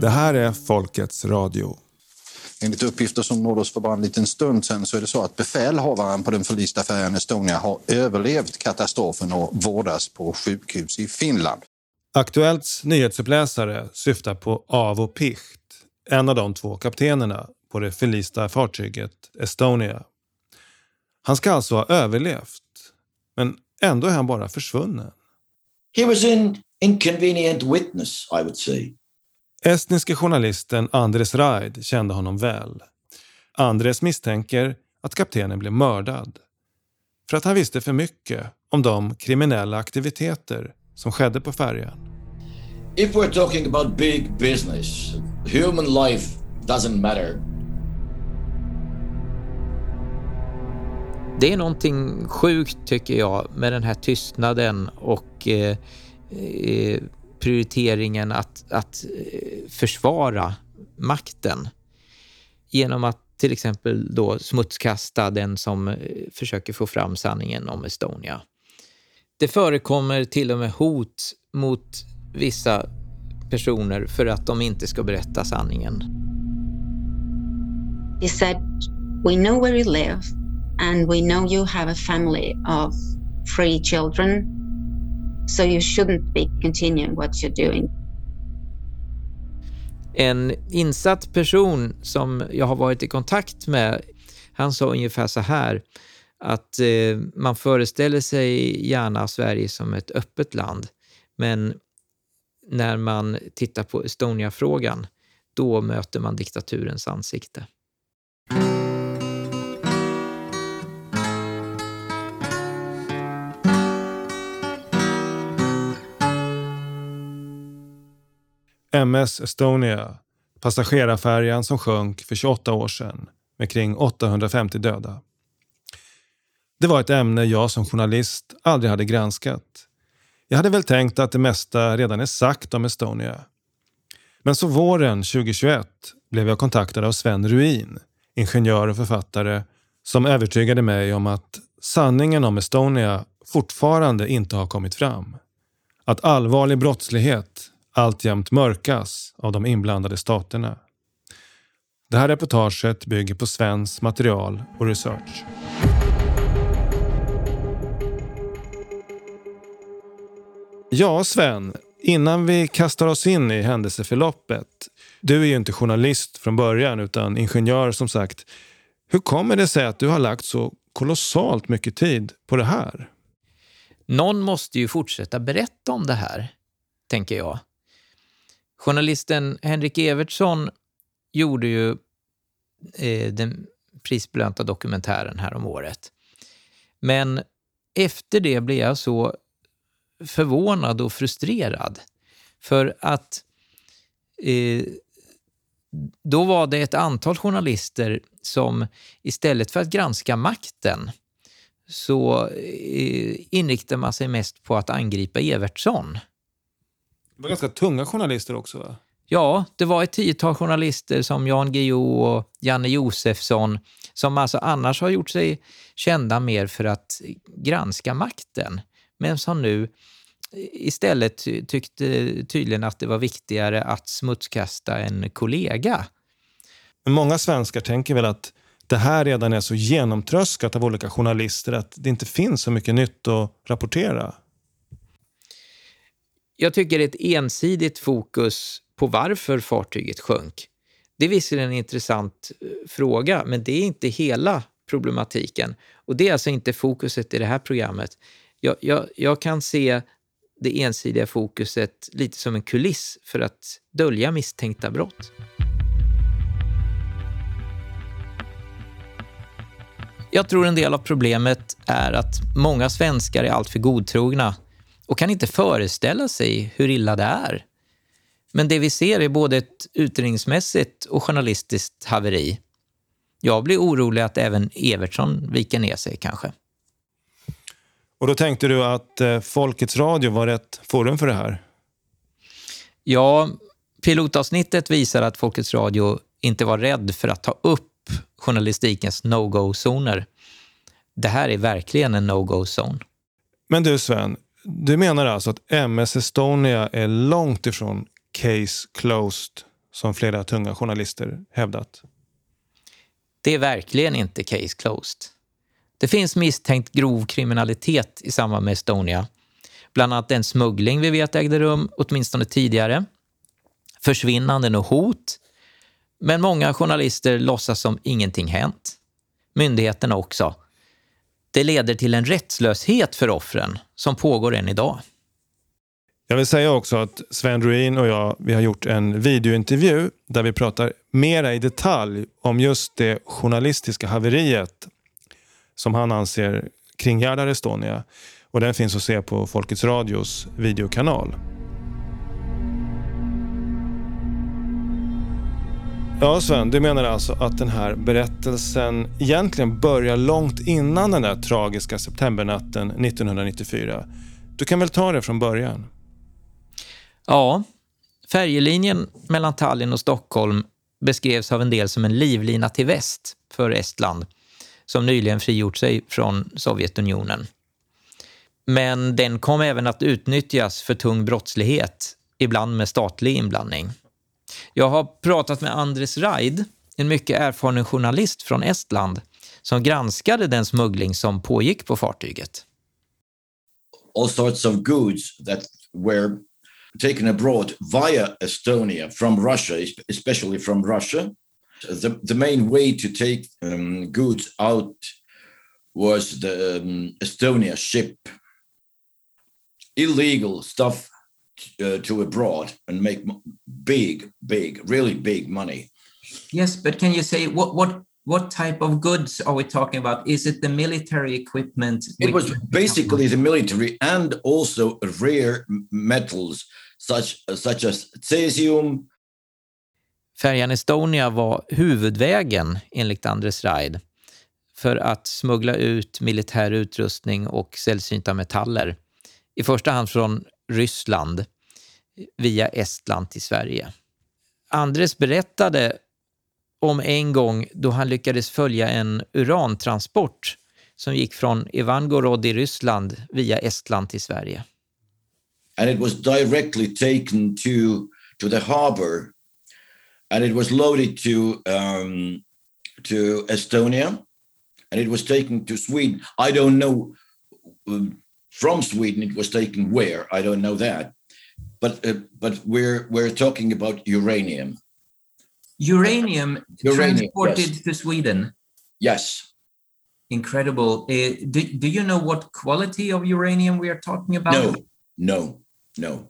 Det här är Folkets radio. Enligt uppgifter som nådde oss för bara en liten stund sedan så är det så att befälhavaren på den förlista färjan Estonia har överlevt katastrofen och vårdas på sjukhus i Finland. Aktuellts nyhetsuppläsare syftar på Avo Picht, en av de två kaptenerna på det förlista fartyget Estonia. Han ska alltså ha överlevt, men ändå är han bara försvunnen. He was an inconvenient witness, I would say. Estniske journalisten Andres Raid kände honom väl. Andres misstänker att kaptenen blev mördad för att han visste för mycket om de kriminella aktiviteter som skedde på färjan. If we're talking about big business, human life doesn't matter. Det är någonting sjukt tycker jag med den här tystnaden och eh, eh, prioriteringen att, att eh, försvara makten genom att till exempel då smutskasta den som eh, försöker få fram sanningen om Estonia. Det förekommer till och med hot mot vissa personer för att de inte ska berätta sanningen. He said, We know where you live and we know you have a family of three children So you shouldn't be continuing what you're doing. En insatt person som jag har varit i kontakt med, han sa ungefär så här att eh, man föreställer sig gärna Sverige som ett öppet land, men när man tittar på Estonia-frågan, då möter man diktaturens ansikte. MS Estonia, passagerarfärjan som sjönk för 28 år sedan med kring 850 döda. Det var ett ämne jag som journalist aldrig hade granskat. Jag hade väl tänkt att det mesta redan är sagt om Estonia. Men så våren 2021 blev jag kontaktad av Sven Ruin, ingenjör och författare, som övertygade mig om att sanningen om Estonia fortfarande inte har kommit fram. Att allvarlig brottslighet alltjämt mörkas av de inblandade staterna. Det här reportaget bygger på svenskt material och research. Ja, Sven. Innan vi kastar oss in i händelseförloppet. Du är ju inte journalist från början utan ingenjör som sagt. Hur kommer det sig att du har lagt så kolossalt mycket tid på det här? Någon måste ju fortsätta berätta om det här, tänker jag. Journalisten Henrik Evertsson gjorde ju eh, den prisbelönta dokumentären här om året. Men efter det blev jag så förvånad och frustrerad. För att eh, då var det ett antal journalister som istället för att granska makten så eh, inriktade man sig mest på att angripa Evertsson. Det var ganska tunga journalister också va? Ja, det var ett tiotal journalister som Jan Guillou och Janne Josefsson som alltså annars har gjort sig kända mer för att granska makten, men som nu istället tyckte tydligen att det var viktigare att smutskasta en kollega. Men många svenskar tänker väl att det här redan är så genomtröskat av olika journalister att det inte finns så mycket nytt att rapportera. Jag tycker ett ensidigt fokus på varför fartyget sjönk, det är visserligen en intressant eh, fråga, men det är inte hela problematiken. Och det är alltså inte fokuset i det här programmet. Jag, jag, jag kan se det ensidiga fokuset lite som en kuliss för att dölja misstänkta brott. Jag tror en del av problemet är att många svenskar är alltför godtrogna och kan inte föreställa sig hur illa det är. Men det vi ser är både ett utredningsmässigt och journalistiskt haveri. Jag blir orolig att även Evertsson viker ner sig kanske. Och då tänkte du att eh, Folkets Radio var rätt forum för det här? Ja, pilotavsnittet visar att Folkets Radio inte var rädd för att ta upp journalistikens no-go-zoner. Det här är verkligen en no-go-zone. Men du Sven, du menar alltså att MS Estonia är långt ifrån case closed som flera tunga journalister hävdat. Det är verkligen inte case closed. Det finns misstänkt grov kriminalitet i samband med Estonia. Bland annat den smuggling vi vet ägde rum åtminstone tidigare. Försvinnanden och hot. Men många journalister låtsas som ingenting hänt. Myndigheterna också. Det leder till en rättslöshet för offren som pågår än idag. Jag vill säga också att Sven Ruin och jag vi har gjort en videointervju där vi pratar mera i detalj om just det journalistiska haveriet som han anser kringgärdar Estonia. Och den finns att se på Folkets Radios videokanal. Ja Sven, du menar alltså att den här berättelsen egentligen börjar långt innan den där tragiska septembernatten 1994. Du kan väl ta det från början? Ja, färjelinjen mellan Tallinn och Stockholm beskrevs av en del som en livlina till väst för Estland som nyligen frigjort sig från Sovjetunionen. Men den kom även att utnyttjas för tung brottslighet, ibland med statlig inblandning. Jag har pratat med Andres Raid, en mycket erfaren journalist från Estland som granskade den smuggling som pågick på fartyget. All sorts of goods that were taken abroad via Estonia from Russia, especially from Russia. The, the main way to take um, goods out was the um, Estonia ship. Illegal stuff uh, to abroad and make big, big, really big money. Yes, but can you say what what what type of goods are we talking about? Is it the military equipment? It was basically the military and also rare metals such, such as cesium. Färjan Estonia var huvudvägen, enligt Andres Raid, för att smuggla ut militär utrustning och sällsynta metaller. I första hand från Ryssland via Estland till Sverige. Andres berättade om en gång då han lyckades följa en urantransport som gick från Ivangorod i Ryssland via Estland till Sverige. And it was directly taken to, to the harbor and it was loaded to, um, to Estonia and it was taken to Sweden. I don't know um, from Sweden it was taken where, I don't know that. But, uh, but we're, we're talking about uranium. Uranium, uranium transported yes. to Sweden. Yes. Incredible. Uh, do, do you know what quality of uranium we are talking about? No, no, no.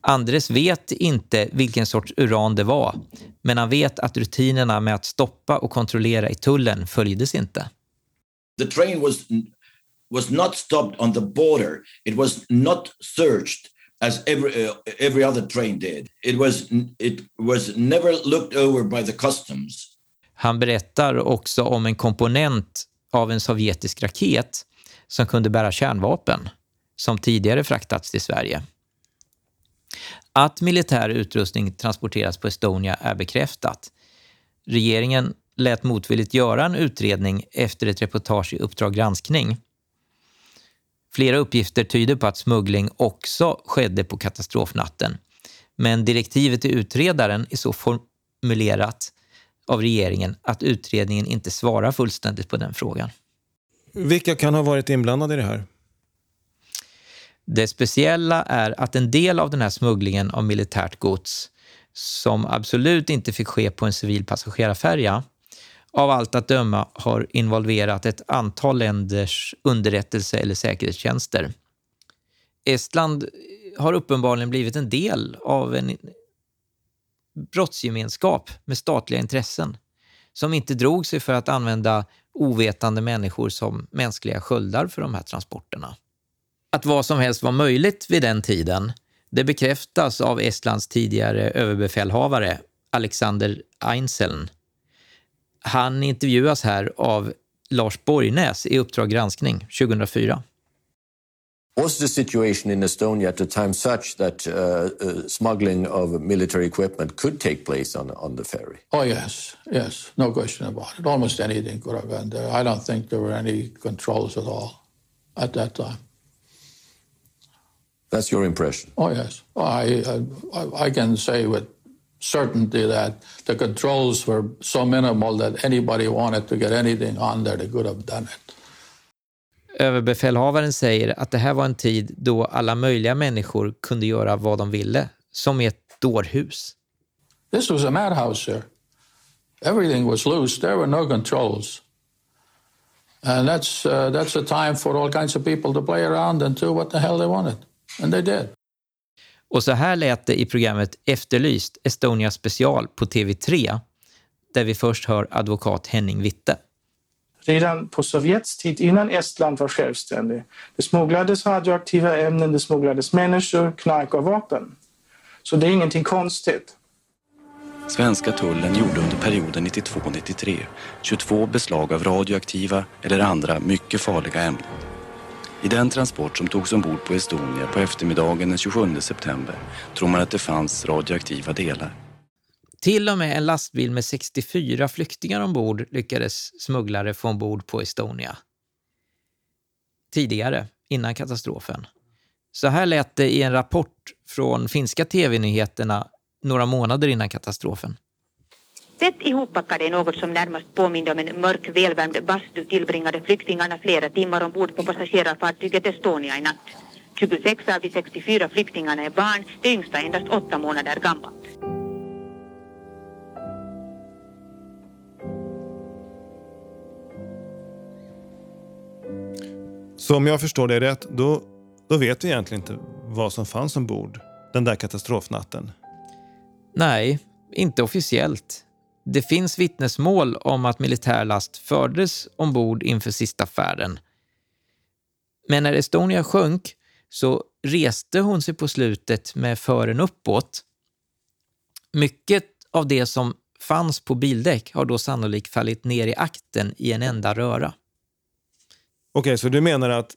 Andres vet inte vilken sorts uran det var, men han vet att rutinerna med att stoppa och kontrollera i tullen följdes inte. The train was was not stopped on the border. It was not searched as every uh, every other train did. It was it was never looked over by the customs. Han berättar också om en komponent av en sovjetisk raket som kunde bära kärnvapen som tidigare fraktats till Sverige. Att militär utrustning transporteras på Estonia är bekräftat. Regeringen lät motvilligt göra en utredning efter ett reportage i Uppdrag granskning Flera uppgifter tyder på att smuggling också skedde på katastrofnatten. Men direktivet till utredaren är så formulerat av regeringen att utredningen inte svarar fullständigt på den frågan. Vilka kan ha varit inblandade i det här? Det speciella är att en del av den här smugglingen av militärt gods som absolut inte fick ske på en civil passagerarfärja av allt att döma har involverat ett antal länders underrättelse eller säkerhetstjänster. Estland har uppenbarligen blivit en del av en brottsgemenskap med statliga intressen som inte drog sig för att använda ovetande människor som mänskliga sköldar för de här transporterna. Att vad som helst var möjligt vid den tiden det bekräftas av Estlands tidigare överbefälhavare Alexander Einseln han intervjuas här av Lars Borgnäs i Uppdrag granskning 2004. Was the situation in Estonia at the time such that uh, uh, smuggling of military equipment could take place on, on the ferry? Oh, yes, yes, no question about it. Almost anything could have been there. I don't think there were any controls at all at that time. That's your impression? Oh, yes. I, I, I can say with certainty that the controls were so minimal that anybody wanted to get anything on there, they could have done it. Överbefälhavaren säger att det här var en tid då alla möjliga människor kunde göra vad de ville, som i ett dårhus. This was a madhouse here. Everything was loose. There were no controls. And that's, uh, that's a time for all kinds of people to play around and do what the hell they wanted. And they did. Och så här lät det i programmet Efterlyst, Estonia special på TV3, där vi först hör advokat Henning Witte. Redan på Sovjets tid, innan Estland var självständigt, det smugglades radioaktiva ämnen, det smugglades människor, knark och vapen. Så det är ingenting konstigt. Svenska tullen gjorde under perioden 92-93 22 beslag av radioaktiva eller andra mycket farliga ämnen. I den transport som togs ombord på Estonia på eftermiddagen den 27 september tror man att det fanns radioaktiva delar. Till och med en lastbil med 64 flyktingar ombord lyckades smugglare få ombord på Estonia. Tidigare, innan katastrofen. Så här lät det i en rapport från finska tv-nyheterna några månader innan katastrofen. Tätt ihoppackade är något som närmast påminde om en mörk välvärmd bastu tillbringade flyktingarna flera timmar ombord på passagerarfartyget Estonia i natt. 26 av de 64 flyktingarna är barn, det yngsta endast åtta månader gammalt. Så om jag förstår det rätt, då, då vet vi egentligen inte vad som fanns ombord den där katastrofnatten. Nej, inte officiellt. Det finns vittnesmål om att militärlast fördes ombord inför sista färden. Men när Estonia sjönk så reste hon sig på slutet med fören uppåt. Mycket av det som fanns på bildäck har då sannolikt fallit ner i akten i en enda röra. Okej, så du menar att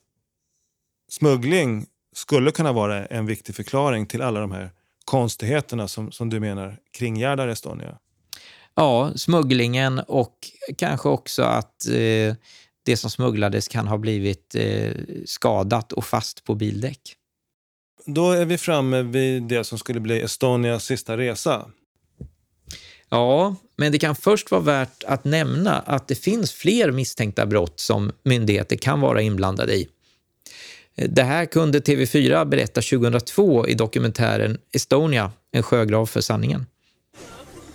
smuggling skulle kunna vara en viktig förklaring till alla de här konstigheterna som, som du menar kringgärdar Estonia? Ja, smugglingen och kanske också att eh, det som smugglades kan ha blivit eh, skadat och fast på bildäck. Då är vi framme vid det som skulle bli Estonias sista resa. Ja, men det kan först vara värt att nämna att det finns fler misstänkta brott som myndigheter kan vara inblandade i. Det här kunde TV4 berätta 2002 i dokumentären Estonia, en sjögrav för sanningen.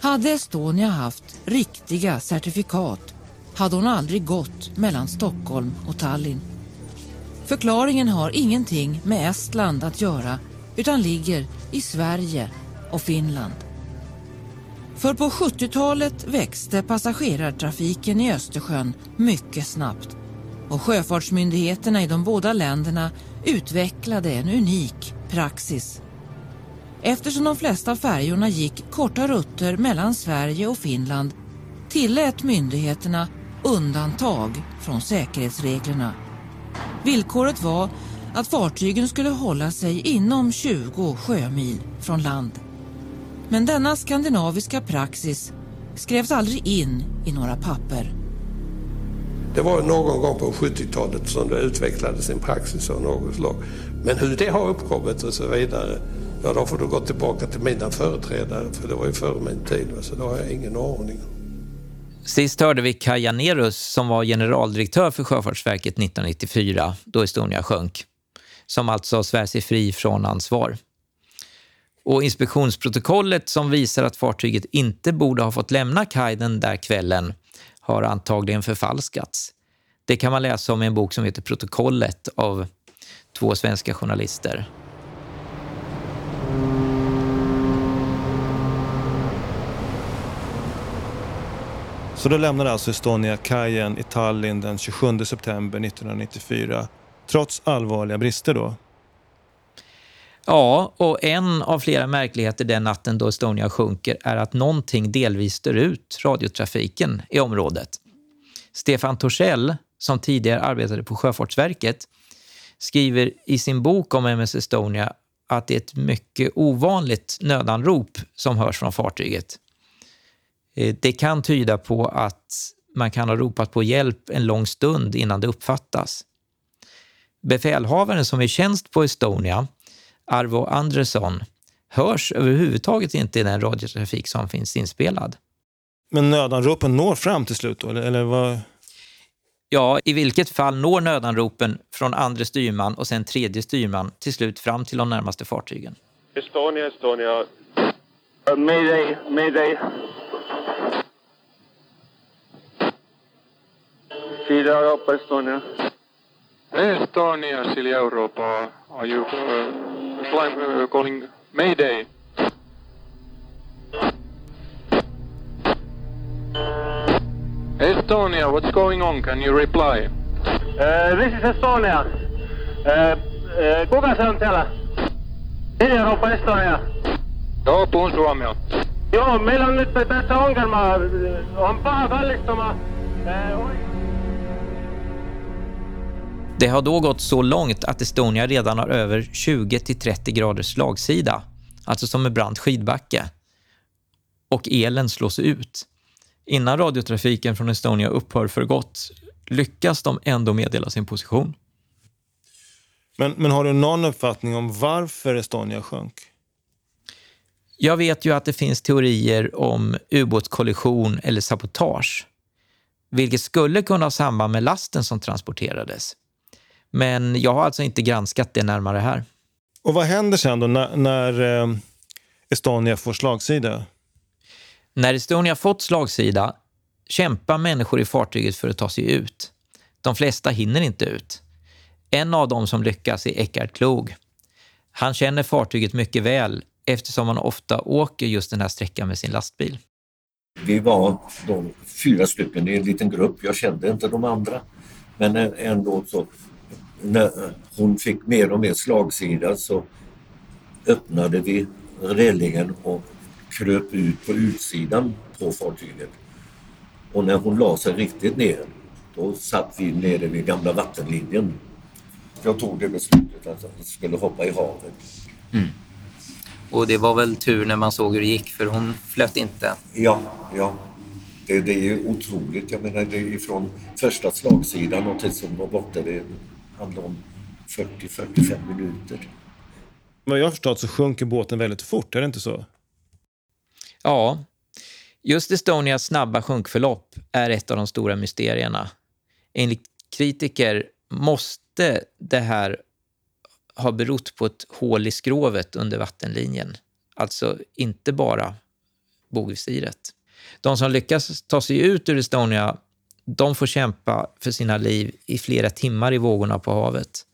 Hade Estonia haft riktiga certifikat hade hon aldrig gått mellan Stockholm och Tallinn. Förklaringen har ingenting med Estland att göra utan ligger i Sverige och Finland. För på 70-talet växte passagerartrafiken i Östersjön mycket snabbt och sjöfartsmyndigheterna i de båda länderna utvecklade en unik praxis. Eftersom de flesta färjorna gick korta rutter mellan Sverige och Finland tillät myndigheterna undantag från säkerhetsreglerna. Villkoret var att fartygen skulle hålla sig inom 20 sjömil från land. Men denna skandinaviska praxis skrevs aldrig in i några papper. Det var någon gång på 70-talet som det utvecklades en praxis av något slag. Men hur det har uppkommit och så vidare, ja då får du gå tillbaka till mina företrädare för det var ju före min tid, så då har jag ingen aning. Sist hörde vi Kaj Janerus som var generaldirektör för Sjöfartsverket 1994 då Estonia sjönk, som alltså svär sig fri från ansvar. Och inspektionsprotokollet som visar att fartyget inte borde ha fått lämna kaj den där kvällen har antagligen förfalskats. Det kan man läsa om i en bok som heter Protokollet av två svenska journalister. Så då lämnade alltså Estonia kajen i Tallinn den 27 september 1994, trots allvarliga brister då. Ja, och en av flera märkligheter den natten då Estonia sjunker är att någonting delvis stör ut radiotrafiken i området. Stefan Torssell, som tidigare arbetade på Sjöfartsverket, skriver i sin bok om MS Estonia att det är ett mycket ovanligt nödanrop som hörs från fartyget. Eh, det kan tyda på att man kan ha ropat på hjälp en lång stund innan det uppfattas. Befälhavaren som är tjänst på Estonia Arvo Andresson hörs överhuvudtaget inte i den radiotrafik som finns inspelad. Men nödanropen når fram till slut då, eller, eller vad? Ja, i vilket fall når nödanropen från andra styrman och sen tredje styrman till slut fram till de närmaste fartygen. Estonia, Estonia. Uh, mayday, mayday. Sida Europa, Estonia. Estonia, Silja Europa. Are you uh, flying, uh, calling Mayday? Estonia, what's going on? Can you reply? Uh, this is Estonia. Uh, uh, kuka se on? Sida Europa, Estonia. Joo, puhun suomea. Joo, meillä on nyt tässä ongelma. On paha kallistuma. Uh, Det har då gått så långt att Estonia redan har över 20-30 graders slagsida, alltså som en brant skidbacke. Och elen slås ut. Innan radiotrafiken från Estonia upphör för gott lyckas de ändå meddela sin position. Men, men har du någon uppfattning om varför Estonia sjönk? Jag vet ju att det finns teorier om ubåtskollision eller sabotage, vilket skulle kunna ha samband med lasten som transporterades. Men jag har alltså inte granskat det närmare här. Och vad händer sen då när, när eh, Estonia får slagsida? När Estonia fått slagsida kämpar människor i fartyget för att ta sig ut. De flesta hinner inte ut. En av dem som lyckas är Eckart Klog. Han känner fartyget mycket väl eftersom han ofta åker just den här sträckan med sin lastbil. Vi var de fyra stycken i en liten grupp. Jag kände inte de andra. Men eh, ändå så när hon fick mer och mer slagsida så öppnade vi relingen och kröp ut på utsidan på fartyget. Och när hon la sig riktigt ner, då satt vi nere vid gamla vattenlinjen. Jag tog det beslutet att jag skulle hoppa i havet. Mm. Och det var väl tur när man såg hur det gick, för hon flöt inte? Ja, ja. Det, det är otroligt. Jag menar, det är från första slagsidan och tills hon var borta. Det handlar om 40-45 minuter. Vad jag har förstått så sjunker båten väldigt fort, är det inte så? Ja, just Estonias snabba sjunkförlopp är ett av de stora mysterierna. Enligt kritiker måste det här ha berott på ett hål i skrovet under vattenlinjen. Alltså inte bara bogvisiret. De som lyckas ta sig ut ur Estonia de får kämpa för sina liv i flera timmar i vågorna på havet.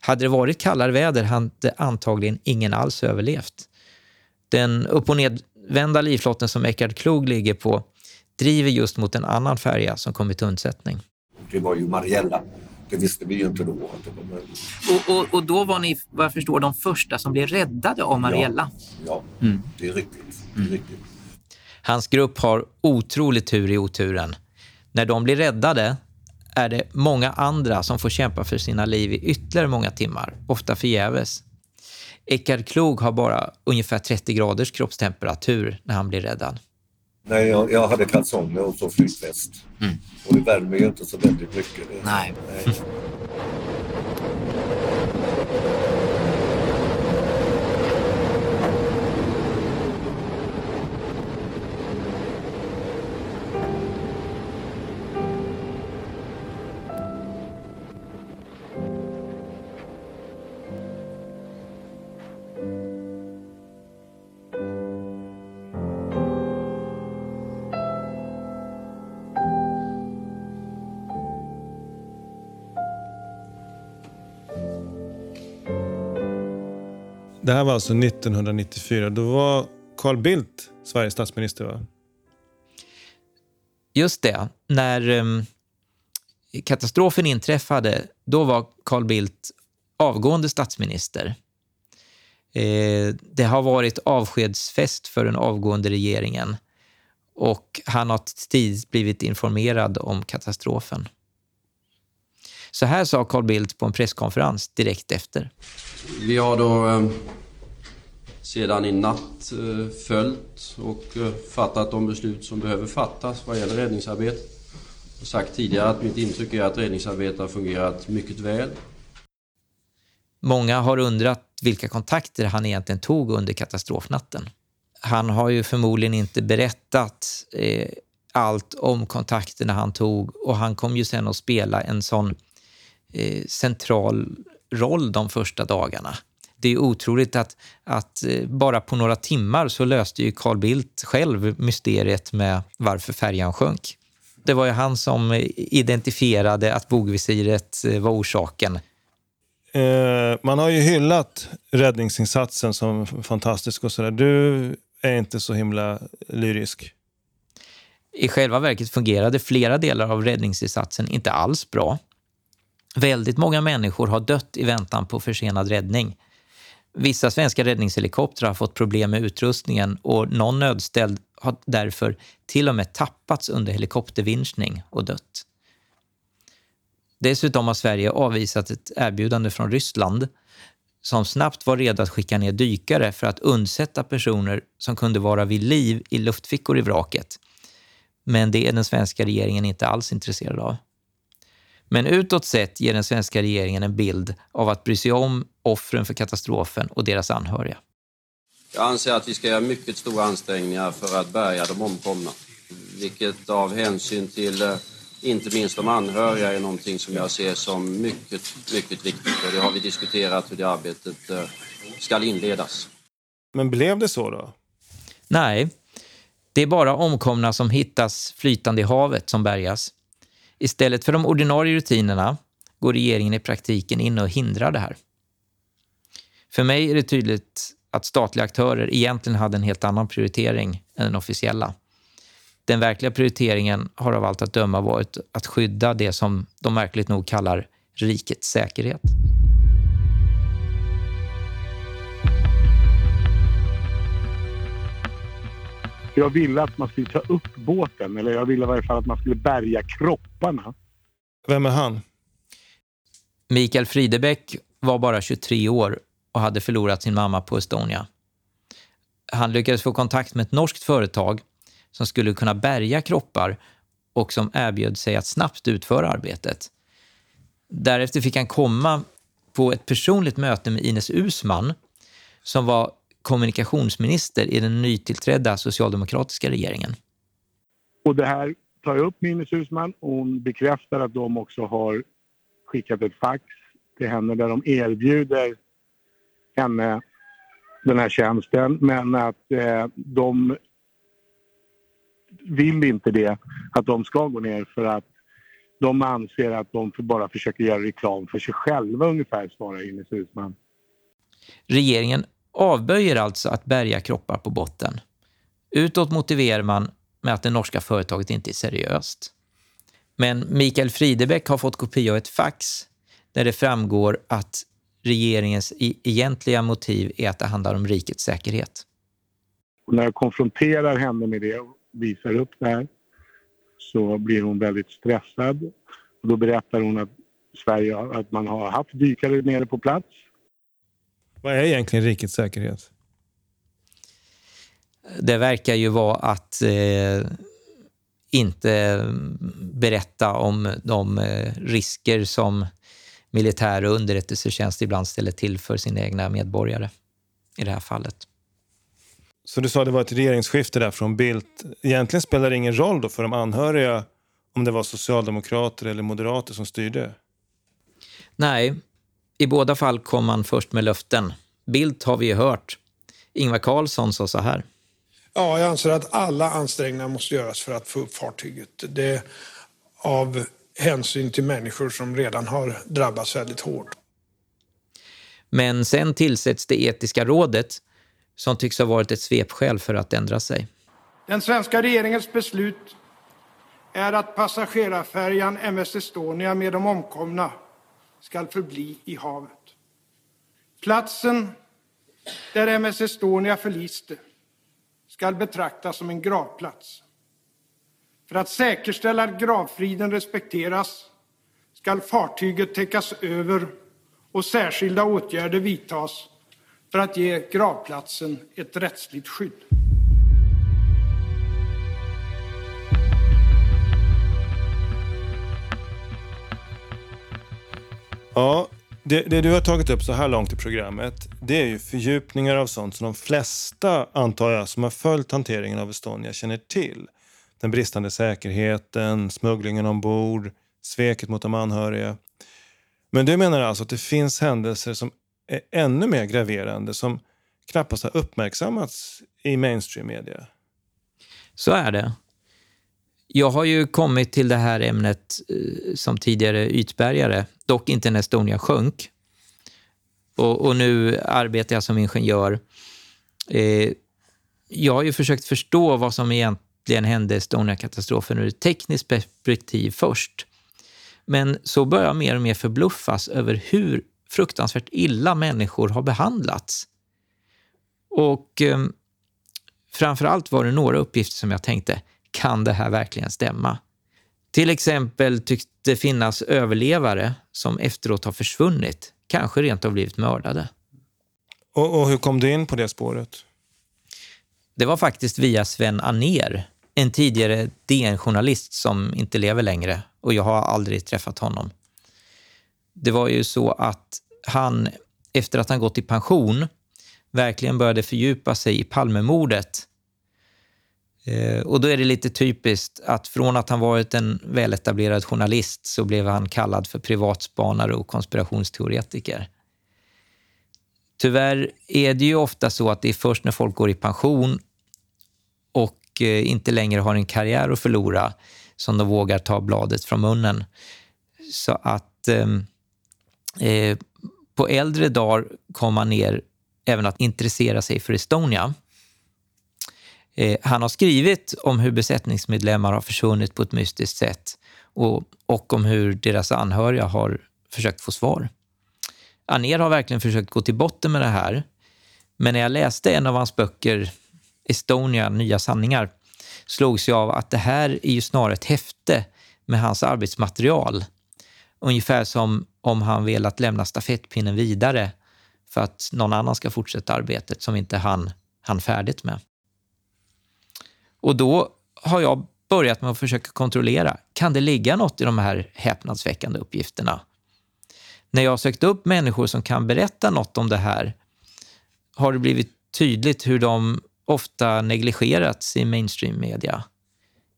Hade det varit kallare väder hade antagligen ingen alls överlevt. Den upp och ned nedvända livflotten som Eckart Klog ligger på driver just mot en annan färja som kommit till undsättning. Det var ju Mariella. Det visste vi ju inte då. Och, och, och då var ni, vad jag förstår, de första som blev räddade av Mariella? Ja, ja mm. det är riktigt. Det är riktigt. Hans grupp har otrolig tur i oturen. När de blir räddade är det många andra som får kämpa för sina liv i ytterligare många timmar, ofta förgäves. Eckard Klog har bara ungefär 30 graders kroppstemperatur när han blir räddad. Nej, jag, jag hade kalsonger och så flytväst. Mm. Och det värmer ju inte så väldigt mycket. Nej. Nej. Det här var alltså 1994. Då var Carl Bildt Sveriges statsminister, va? Just det. När um, katastrofen inträffade, då var Carl Bildt avgående statsminister. Eh, det har varit avskedsfest för den avgående regeringen och han har tidigt blivit informerad om katastrofen. Så här sa Carl Bildt på en presskonferens direkt efter. Vi har då eh, sedan i natt eh, följt och eh, fattat de beslut som behöver fattas vad gäller räddningsarbetet. Jag har sagt tidigare att mitt intryck är att räddningsarbetet har fungerat mycket väl. Många har undrat vilka kontakter han egentligen tog under katastrofnatten. Han har ju förmodligen inte berättat eh, allt om kontakterna han tog och han kom ju sen att spela en sån eh, central roll de första dagarna. Det är otroligt att, att eh, bara på några timmar så löste ju Carl Bildt själv mysteriet med varför färjan sjönk. Det var ju han som identifierade att bogvisiret eh, var orsaken. Eh, man har ju hyllat räddningsinsatsen som fantastisk och sådär. Du är inte så himla lyrisk. I själva verket fungerade flera delar av räddningsinsatsen inte alls bra. Väldigt många människor har dött i väntan på försenad räddning. Vissa svenska räddningshelikoptrar har fått problem med utrustningen och någon nödställd har därför till och med tappats under helikoptervinschning och dött. Dessutom har Sverige avvisat ett erbjudande från Ryssland som snabbt var redo att skicka ner dykare för att undsätta personer som kunde vara vid liv i luftfickor i vraket. Men det är den svenska regeringen inte alls intresserad av. Men utåt sett ger den svenska regeringen en bild av att bry sig om offren för katastrofen och deras anhöriga. Jag anser att vi ska göra mycket stora ansträngningar för att bärga de omkomna. Vilket av hänsyn till eh, inte minst de anhöriga är någonting som jag ser som mycket, mycket viktigt. Och det har vi diskuterat hur det arbetet eh, ska inledas. Men blev det så då? Nej, det är bara omkomna som hittas flytande i havet som bärgas. Istället för de ordinarie rutinerna går regeringen i praktiken in och hindrar det här. För mig är det tydligt att statliga aktörer egentligen hade en helt annan prioritering än den officiella. Den verkliga prioriteringen har av allt att döma varit att skydda det som de märkligt nog kallar rikets säkerhet. Jag ville att man skulle ta upp båten, eller jag ville i varje fall att man skulle bärga kropparna. Vem är han? Mikael Fridebäck var bara 23 år och hade förlorat sin mamma på Estonia. Han lyckades få kontakt med ett norskt företag som skulle kunna bärga kroppar och som erbjöd sig att snabbt utföra arbetet. Därefter fick han komma på ett personligt möte med Ines Usman som var kommunikationsminister i den nytillträdda socialdemokratiska regeringen. Och det här tar jag upp med Ines Usman och hon bekräftar att de också har skickat ett fax till henne där de erbjuder henne den här tjänsten men att eh, de vill inte det, att de ska gå ner för att de anser att de bara försöker göra reklam för sig själva ungefär, svarar Ines Uusmann. Regeringen avböjer alltså att bärga kroppar på botten. Utåt motiverar man med att det norska företaget inte är seriöst. Men Mikael Fridebäck har fått kopia av ett fax där det framgår att regeringens egentliga motiv är att det handlar om rikets säkerhet. Och när jag konfronterar henne med det och visar upp det här så blir hon väldigt stressad. Och då berättar hon att Sverige att man har haft dykare nere på plats. Vad är egentligen rikets säkerhet? Det verkar ju vara att eh, inte berätta om de eh, risker som militär och underrättelsetjänst ibland ställer till för sina egna medborgare i det här fallet. Så du sa att det var ett regeringsskifte där från Bildt. Egentligen spelar det ingen roll då för de anhöriga om det var socialdemokrater eller moderater som styrde? Nej, i båda fall kom man först med löften. Bildt har vi ju hört. Ingvar Carlsson sa så här. Ja, jag anser att alla ansträngningar måste göras för att få upp fartyget. Det av hänsyn till människor som redan har drabbats väldigt hårt. Men sen tillsätts det etiska rådet som tycks ha varit ett svepskäl för att ändra sig. Den svenska regeringens beslut är att passagerarfärjan MS Estonia med de omkomna skall förbli i havet. Platsen där MS Estonia förliste skall betraktas som en gravplats. För att säkerställa att gravfriden respekteras skall fartyget täckas över och särskilda åtgärder vidtas för att ge gravplatsen ett rättsligt skydd. Ja, Det, det, du har tagit upp så här långt i programmet, det är ju fördjupningar av sånt som de flesta, antar jag, som har följt hanteringen av Estonia känner till. Den bristande säkerheten, smugglingen ombord, sveket mot de anhöriga. Men du menar alltså att det finns händelser som är ännu mer graverande som knappast har uppmärksammats i mainstream media? Så är det. Jag har ju kommit till det här ämnet eh, som tidigare ytbergare, dock inte när Estonia sjönk. Och, och nu arbetar jag som ingenjör. Eh, jag har ju försökt förstå vad som egentligen hände Estonia-katastrofen ur ett tekniskt perspektiv först. Men så börjar jag mer och mer förbluffas över hur fruktansvärt illa människor har behandlats. Och eh, framför allt var det några uppgifter som jag tänkte, kan det här verkligen stämma? Till exempel tycks det finnas överlevare som efteråt har försvunnit, kanske rent av blivit mördade. Och, och hur kom du in på det spåret? Det var faktiskt via Sven Aner, en tidigare DN-journalist som inte lever längre och jag har aldrig träffat honom. Det var ju så att han, efter att han gått i pension, verkligen började fördjupa sig i Palmemordet Eh, och då är det lite typiskt att från att han varit en väletablerad journalist så blev han kallad för privatspanare och konspirationsteoretiker. Tyvärr är det ju ofta så att det är först när folk går i pension och eh, inte längre har en karriär att förlora som de vågar ta bladet från munnen. Så att ehm, eh, på äldre dagar kom han ner även att intressera sig för Estonia. Eh, han har skrivit om hur besättningsmedlemmar har försvunnit på ett mystiskt sätt och, och om hur deras anhöriga har försökt få svar. Aner har verkligen försökt gå till botten med det här. Men när jag läste en av hans böcker, Estonia, Nya sanningar, slogs jag av att det här är ju snarare ett häfte med hans arbetsmaterial. Ungefär som om han velat lämna stafettpinnen vidare för att någon annan ska fortsätta arbetet som inte han hann färdigt med. Och då har jag börjat med att försöka kontrollera, kan det ligga något i de här häpnadsväckande uppgifterna? När jag har sökt upp människor som kan berätta något om det här har det blivit tydligt hur de ofta negligerats i mainstream-media,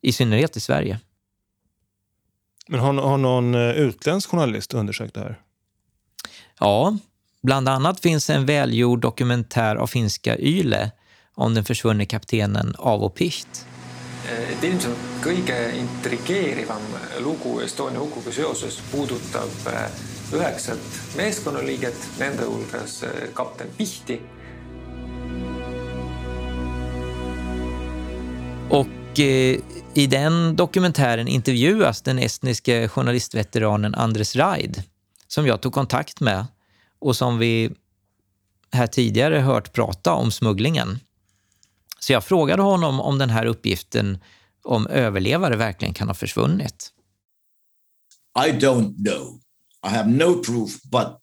i synnerhet i Sverige. Men har, har någon eh, utländsk journalist undersökt det här? Ja, bland annat finns en välgjord dokumentär av finska Yle om den försvunne kaptenen Avo Piht. Eh, et ilmselt kõige intrigeerivam lugu Estonia hukuga seoses puudutab eh, üheksat meeskonnaliiget, nende hulgas eh, kapten Pihti. Och i den dokumentären intervjuas den estniske journalistveteranen Andres Raid som jag tog kontakt med och som vi här tidigare hört prata om smugglingen. Så jag frågade honom om den här uppgiften om överlevare verkligen kan ha försvunnit. I don't know. I have no proof, but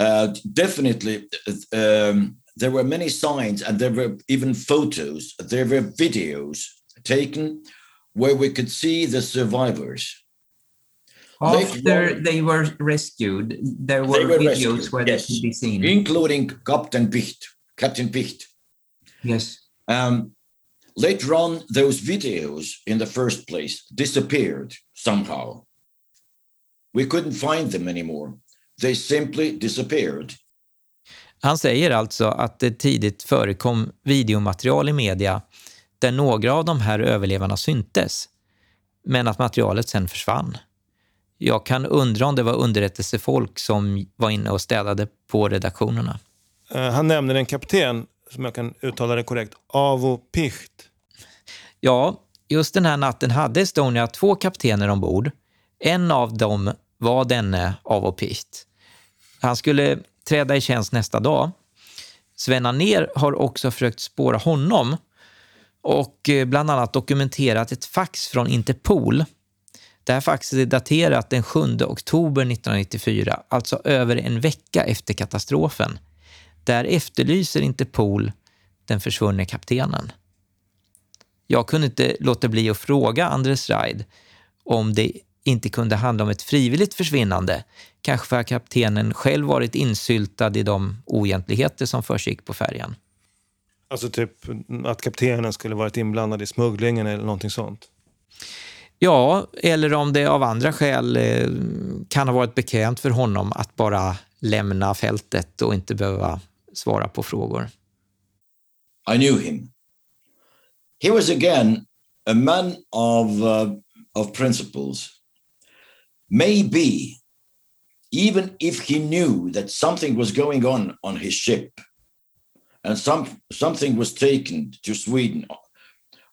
uh, definitely um, there were many signs and there were even photos, there were videos taken where we could see the survivors. After they, they were rescued, there were, were videos rescued, where yes, they could be seen. Including Captain Picht. Captain Picht. Yes. Um, later on, those videos in the first place disappeared somehow. We couldn't find them anymore. They simply disappeared. Han säger alltså att det tidigt förekom videomaterial i media där några av de här överlevarna syntes, men att materialet sen försvann. Jag kan undra om det var underrättelsefolk som var inne och städade på redaktionerna. Eh, han nämner en kapten som jag kan uttala det korrekt, Avo Picht. Ja, just den här natten hade Estonia två kaptener ombord. En av dem var denne Avo Picht. Han skulle träda i tjänst nästa dag. Sven Anér har också försökt spåra honom och eh, bland annat dokumenterat ett fax från Interpol. Det här faxet är daterat den 7 oktober 1994, alltså över en vecka efter katastrofen. Där efterlyser Interpol den försvunne kaptenen. Jag kunde inte låta bli att fråga Andres Raid om det inte kunde handla om ett frivilligt försvinnande. Kanske för att kaptenen själv varit insyltad i de oegentligheter som försiggick på färjan. Alltså typ att kaptenen skulle varit inblandad i smugglingen eller någonting sånt? Ja, eller om det av andra skäl eh, kan ha varit bekvämt för honom att bara lämna fältet och inte behöva svara på frågor. I knew him. He was again a man of, uh, of principles. Maybe, even if he knew that something was going on on his ship and some, something was taken to Sweden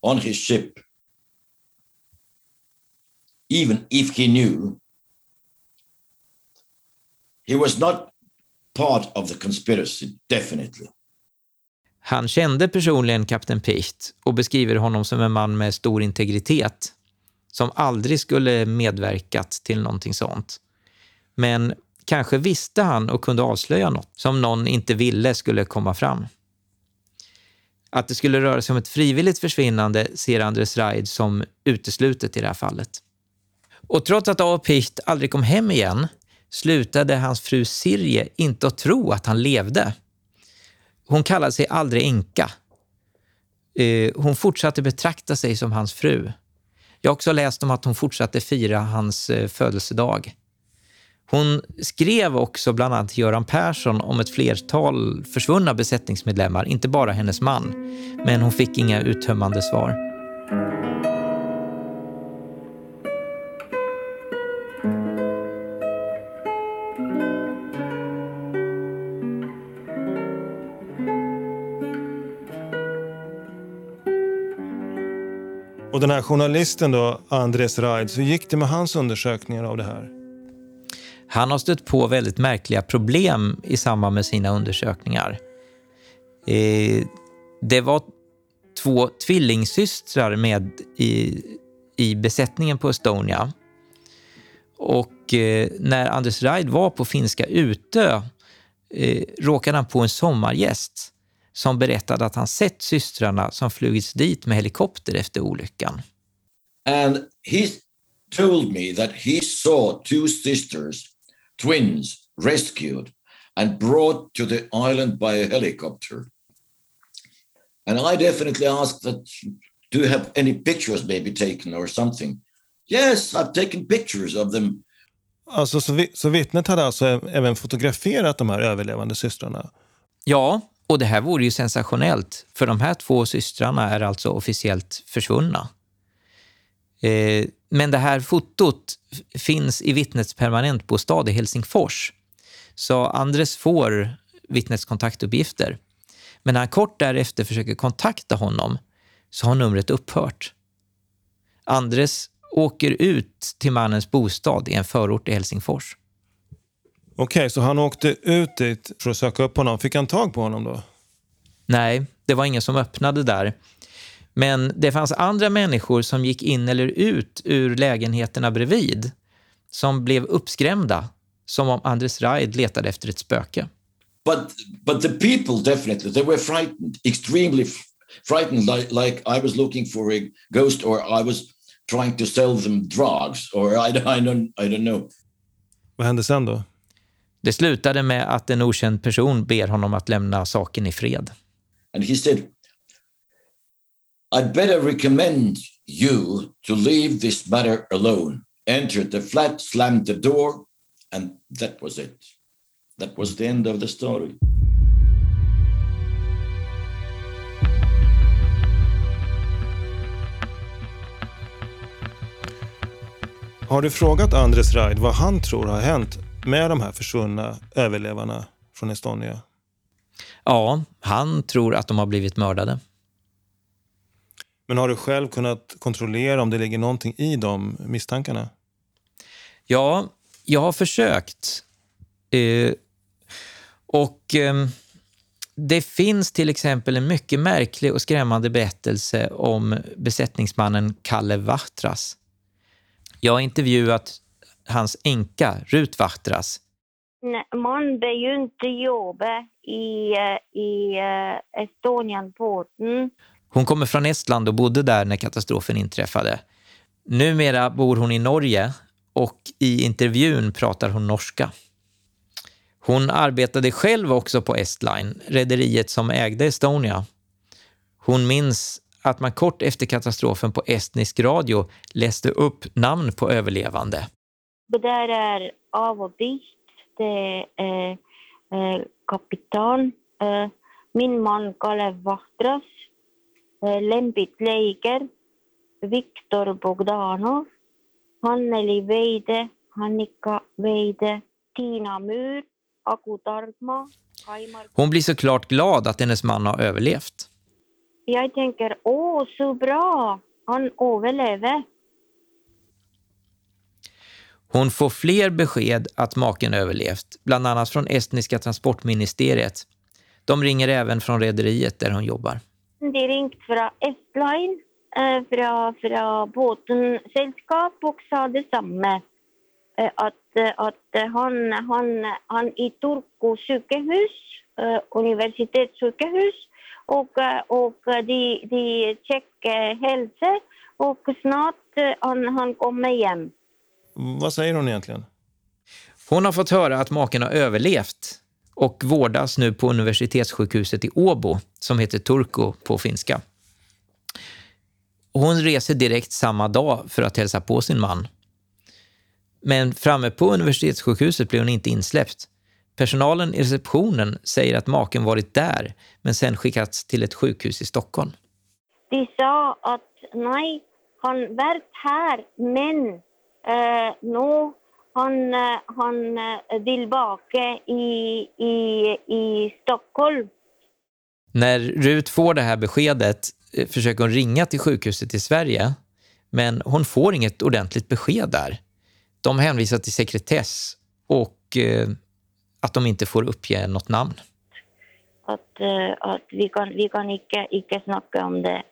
on his ship, even if he knew, he was not part of the conspiracy, definitely. Han kände personligen kapten Picht och beskriver honom som en man med stor integritet som aldrig skulle medverkat till någonting sånt. Men kanske visste han och kunde avslöja något som någon inte ville skulle komma fram. Att det skulle röra sig om ett frivilligt försvinnande ser Andres Reid som uteslutet i det här fallet. Och trots att A. Picht aldrig kom hem igen slutade hans fru Sirje inte att tro att han levde. Hon kallade sig aldrig änka. Eh, hon fortsatte betrakta sig som hans fru. Jag har också läst om att hon fortsatte fira hans eh, födelsedag. Hon skrev också bland annat till Göran Persson om ett flertal försvunna besättningsmedlemmar, inte bara hennes man. Men hon fick inga uttömmande svar. Och den här journalisten då, Andres Raid, hur gick det med hans undersökningar av det här? Han har stött på väldigt märkliga problem i samband med sina undersökningar. Eh, det var två tvillingsystrar med i, i besättningen på Estonia. Och eh, när Anders Raid var på finska Utö eh, råkade han på en sommargäst som berättade att han sett systrarna som flugits dit med helikopter efter olyckan. And he told me that he saw two sisters, twins, rescued and brought to the island by a helicopter. And I definitely asked that, do you have any pictures maybe taken or something? Yes, I've taken pictures of them. Alltså, så, vi, så vittnet hade alltså även fotograferat de här överlevande systrarna? Ja, och det här vore ju sensationellt, för de här två systrarna är alltså officiellt försvunna. Eh, men det här fotot finns i vittnets permanentbostad i Helsingfors. Så Andres får vittnets kontaktuppgifter. Men när han kort därefter försöker kontakta honom så har numret upphört. Andres åker ut till mannens bostad i en förort i Helsingfors. Okej, okay, så han åkte ut dit för att söka upp honom. Fick han tag på honom då? Nej, det var ingen som öppnade där. Men det fanns andra människor som gick in eller ut ur lägenheterna bredvid som blev uppskrämda, som om Andres Reid letade efter ett spöke. But, but the people definitely, they were frightened, extremely frightened, like, like I was looking for a ghost or I was trying to sell them drugs or I, I, don't, I don't know. Vad hände sen då? Det slutade med att en okänd person ber honom att lämna saken i fred. And he said, I'd better recommend you to leave this matter alone. Entered the flat, slammed the door, and that was it. That was the end of the story. Har du frågat Andres Reid vad han tror har hänt med de här försvunna överlevarna från Estonia? Ja, han tror att de har blivit mördade. Men har du själv kunnat kontrollera om det ligger någonting i de misstankarna? Ja, jag har försökt. Eh, och eh, det finns till exempel en mycket märklig och skrämmande berättelse om besättningsmannen Kalle Vachtras. Jag har intervjuat hans änka Rut Vachtras. Måndag ju inte jobbet i, eh, i uh, Estonian-båten. Hon kommer från Estland och bodde där när katastrofen inträffade. Numera bor hon i Norge och i intervjun pratar hon norska. Hon arbetade själv också på Estline, rederiet som ägde Estonia. Hon minns att man kort efter katastrofen på estnisk radio läste upp namn på överlevande. Det där är av och bikt. Det är eh, kapitan, eh, min man Kalev Vahtras, eh, Lembit Leiger, Viktor Bogdanov, Hanneli Veide, Annika Veide, Tina Myhr, Aku Targma, Kaimar... Hon blir såklart glad att hennes man har överlevt. Jag tänker, åh, så bra! Han överlever. Hon får fler besked att maken överlevt, bland annat från estniska transportministeriet. De ringer även från rederiet där hon jobbar. De ringt från Estline, eh, från, från båtsällskap och sa detsamma. Eh, att, eh, att han, han, han i Turku sjukhus, eh, universitetssjukhus, och, och de, de checkar hälsa och snart han, han kommer hem. Vad säger hon egentligen? Hon har fått höra att maken har överlevt och vårdas nu på universitetssjukhuset i Åbo som heter Turku på finska. Hon reser direkt samma dag för att hälsa på sin man. Men framme på universitetssjukhuset blir hon inte insläppt. Personalen i receptionen säger att maken varit där men sen skickats till ett sjukhus i Stockholm. De sa att nej, han varit här men eh, nu han, eh, han eh, tillbaka i, i, i Stockholm. När Rut får det här beskedet eh, försöker hon ringa till sjukhuset i Sverige men hon får inget ordentligt besked där. De hänvisar till sekretess och eh, att de inte får uppge något namn. Att, eh, att vi kan, vi kan inte, inte snacka om det.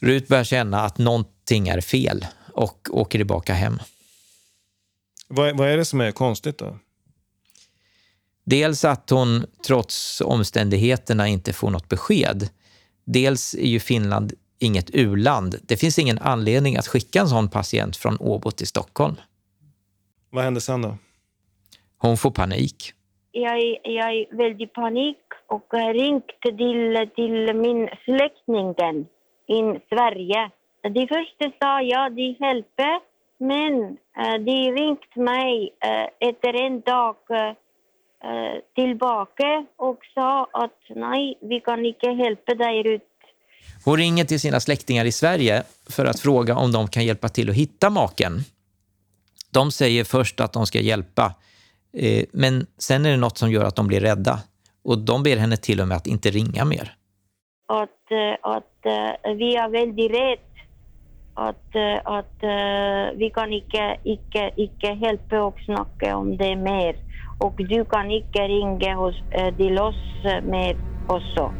Rut börjar känna att någonting är fel och åker tillbaka hem. Vad, vad är det som är konstigt då? Dels att hon trots omständigheterna inte får något besked. Dels är ju Finland inget u-land. Det finns ingen anledning att skicka en sån patient från Åbo till Stockholm. Vad händer sen då? Hon får panik. Jag, jag är väldigt panik och har ringt till, till min släkting i Sverige. De första sa ja, de hjälper, men uh, de ringt mig uh, efter en dag tillbaka och sa att nej, vi kan inte hjälpa dig ut. Hon ringer till sina släktingar i Sverige för att fråga om de kan hjälpa till att hitta maken. De säger först att de ska hjälpa, eh, men sen är det något som gör att de blir rädda. Och de ber henne till och med att inte ringa mer. Att, eh, att eh, vi är väldigt rädda att, eh, att eh, vi kan inte, inte, inte hjälpa och snacka om det mer. Och du kan inte ringa hos, uh, till oss mer också.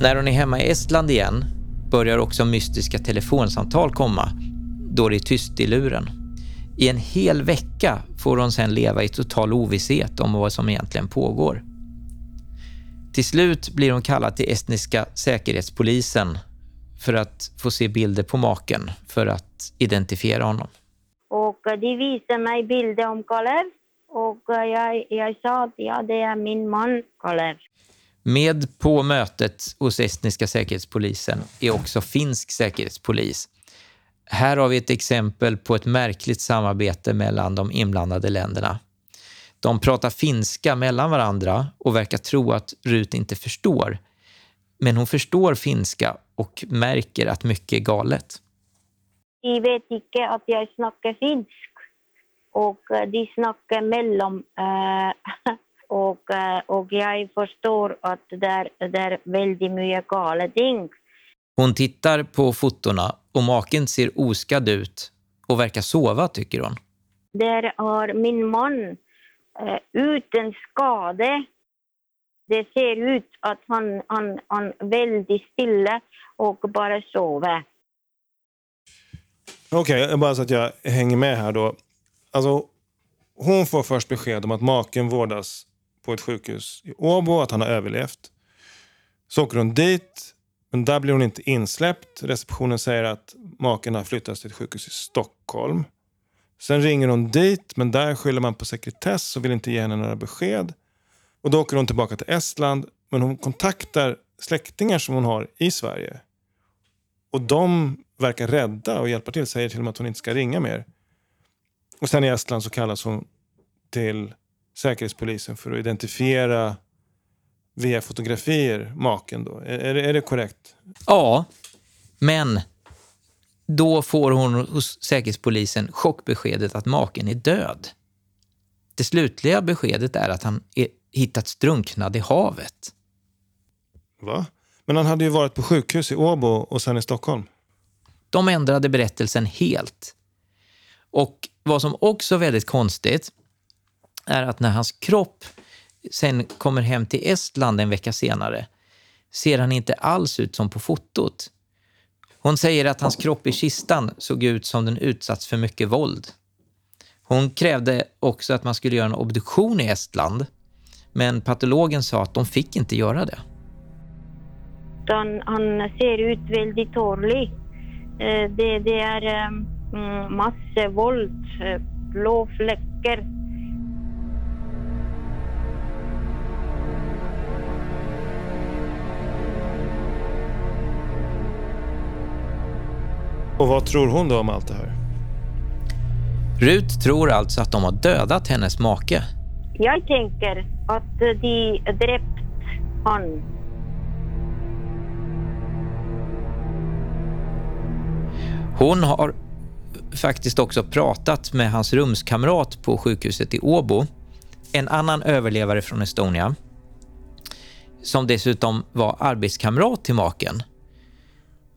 När hon är hemma i Estland igen börjar också mystiska telefonsamtal komma, då det är tyst i luren. I en hel vecka får hon sedan leva i total ovisshet om vad som egentligen pågår. Till slut blir hon kallad till estniska säkerhetspolisen för att få se bilder på maken för att identifiera honom. Och eh, de visade mig bilder om Kalev och eh, jag, jag sa att ja, det är min man Kalev. Med på mötet hos estniska säkerhetspolisen är också finsk säkerhetspolis. Här har vi ett exempel på ett märkligt samarbete mellan de inblandade länderna. De pratar finska mellan varandra och verkar tro att Rut inte förstår. Men hon förstår finska och märker att mycket är galet. De vet inte att jag snackar finsk och eh, de snackar mellan eh, och, eh, och jag förstår att det är, det är väldigt mycket galet ting. Hon tittar på fotona och maken ser oskadd ut och verkar sova, tycker hon. Där har min man eh, utan skada. Det ser ut att han, han, han är väldigt stilla och bara sover. Okej, okay, bara så att jag hänger med här då. Alltså, hon får först besked om att maken vårdas på ett sjukhus i Åbo, att han har överlevt. Så åker hon dit, men där blir hon inte insläppt. Receptionen säger att maken har flyttats till ett sjukhus i Stockholm. Sen ringer hon dit, men där skyller man på sekretess och vill inte ge henne några besked. Och då åker hon tillbaka till Estland, men hon kontaktar släktingar som hon har i Sverige. Och de verkar rädda och hjälpa till, säger till och med att hon inte ska ringa mer. Och sen i Estland så kallas hon till Säkerhetspolisen för att identifiera via fotografier maken då. Är, är, det korrekt? Ja, men då får hon hos Säkerhetspolisen chockbeskedet att maken är död. Det slutliga beskedet är att han är hittats drunknad i havet. Va? Men han hade ju varit på sjukhus i Åbo och sen i Stockholm. De ändrade berättelsen helt. Och vad som också är väldigt konstigt är att när hans kropp sen kommer hem till Estland en vecka senare ser han inte alls ut som på fotot. Hon säger att hans kropp i kistan såg ut som den utsatts för mycket våld. Hon krävde också att man skulle göra en obduktion i Estland men patologen sa att de fick inte göra det. Han, han ser ut väldigt dålig. Eh, det, det är eh, mm, massor våld, eh, blå fläckar. Och vad tror hon då om allt det här? Rut tror alltså att de har dödat hennes make. Jag tänker att de dräpt han. Hon har faktiskt också pratat med hans rumskamrat på sjukhuset i Åbo, en annan överlevare från Estonia, som dessutom var arbetskamrat till maken.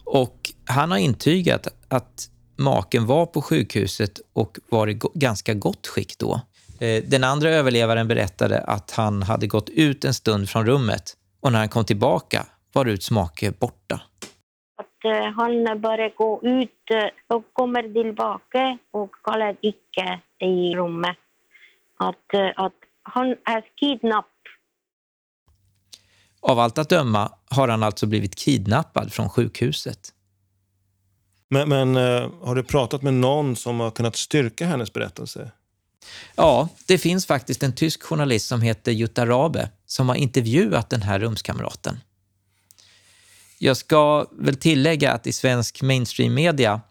Och han har intygat att maken var på sjukhuset och var i ganska gott skick då. Eh, den andra överlevaren berättade att han hade gått ut en stund från rummet och när han kom tillbaka var Ruts make borta. Att eh, han bara gå ut och kommer tillbaka och kallar icke i rummet. Att, eh, att han är kidnappad. Av allt att döma har han alltså blivit kidnappad från sjukhuset. Men, men eh, har du pratat med någon som har kunnat styrka hennes berättelse? Ja, det finns faktiskt en tysk journalist som heter Jutta Rabe som har intervjuat den här rumskamraten. Jag ska väl tillägga att i svensk mainstream-media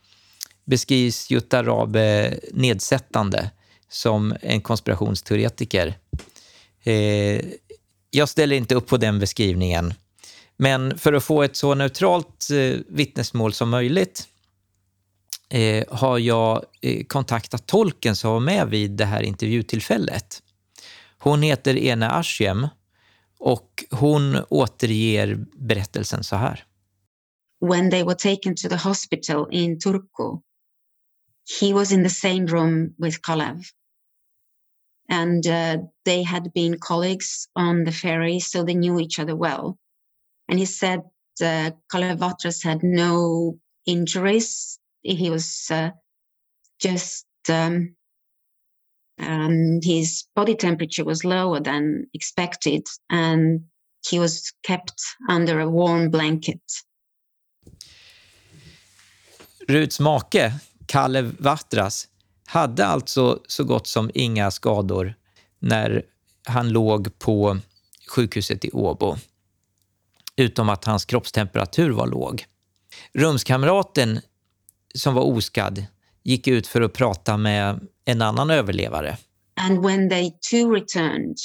beskrivs Jutta Rabe nedsättande som en konspirationsteoretiker. Eh, jag ställer inte upp på den beskrivningen. Men för att få ett så neutralt eh, vittnesmål som möjligt eh, har jag eh, kontaktat tolken som var med vid det här intervjutillfället. Hon heter Ena Ashem och hon återger berättelsen så här. When they were taken to the hospital in Turku, he was in the same room with Kalev. And uh, they had been colleagues on the ferry, so they knew each other well. And he said uh, Kalev Vatras had no injuries he was uh, just um, um, his body temperature was lower than expected and he was kept under a warm blanket. Ruts make, Kalle Vatras, hade alltså så gott som inga skador när han låg på sjukhuset i Åbo. Utom att hans kroppstemperatur var låg. Rumskamraten som var oskadd gick ut för att prata med en annan överlevare. And when they too returned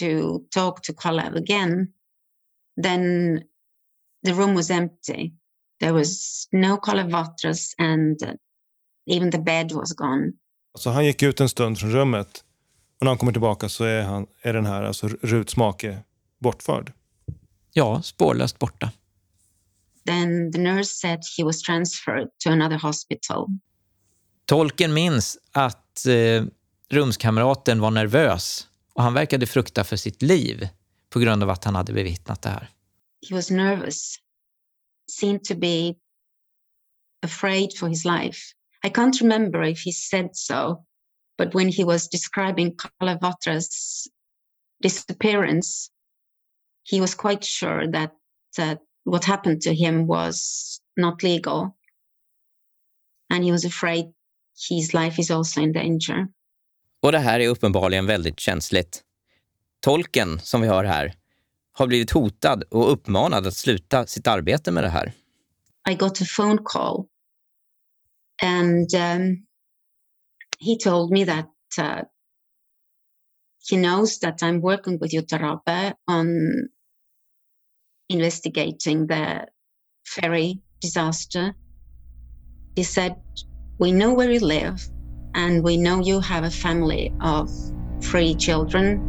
to talk to Kalev again, then the room was empty. There was no Kalev Vatras and even the bed was gone. Så han gick ut en stund från rummet och när han kommer tillbaka så är, han, är den här, alltså Ruts make, bortförd. Ja, spårlöst borta. Then the nurse said he was transferred to another hospital. Tolken minns att eh, rumskamraten var nervös och han verkade frukta för sitt liv på grund av att han hade bevittnat det här. He was nervous, seemed to be afraid for his life. I can't remember if he said so, but when he was describing Kalavatra's disappearance, he was quite sure that uh, what happened to him was not legal. And he was afraid his life is also in danger. Och det här är uppenbarligen väldigt känsligt. Tolken som vi hör här har blivit hotad och uppmanad att sluta sitt arbete med det här. I got a phone call and um, he told me that uh, he knows that I'm working with Jutarabe on investigating the ferry disaster. He said, We know where you live, and we know you have a family of three children.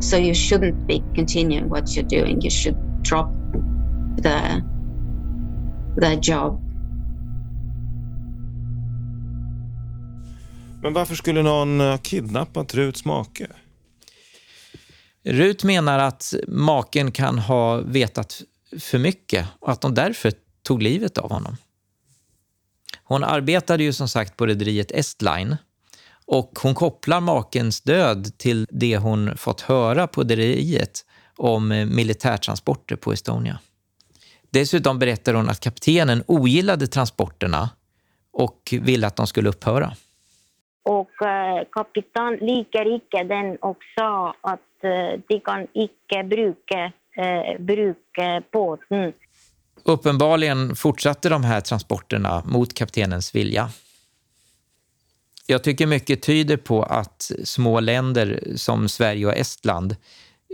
So you shouldn't be continuing what you're doing. You should drop the, the job. Men varför skulle någon ha kidnappat Ruts make? Rut menar att maken kan ha vetat för mycket och att de därför tog livet av honom. Hon arbetade ju som sagt på rederiet Estline och hon kopplar makens död till det hon fått höra på rederiet om eh, militärtransporter på Estonia. Dessutom berättar hon att kaptenen ogillade transporterna och ville att de skulle upphöra. Och eh, kapitan liker icke den sa att eh, de kan icke bruka, eh, bruka båten. Uppenbarligen fortsatte de här transporterna mot kaptenens vilja. Jag tycker mycket tyder på att små länder som Sverige och Estland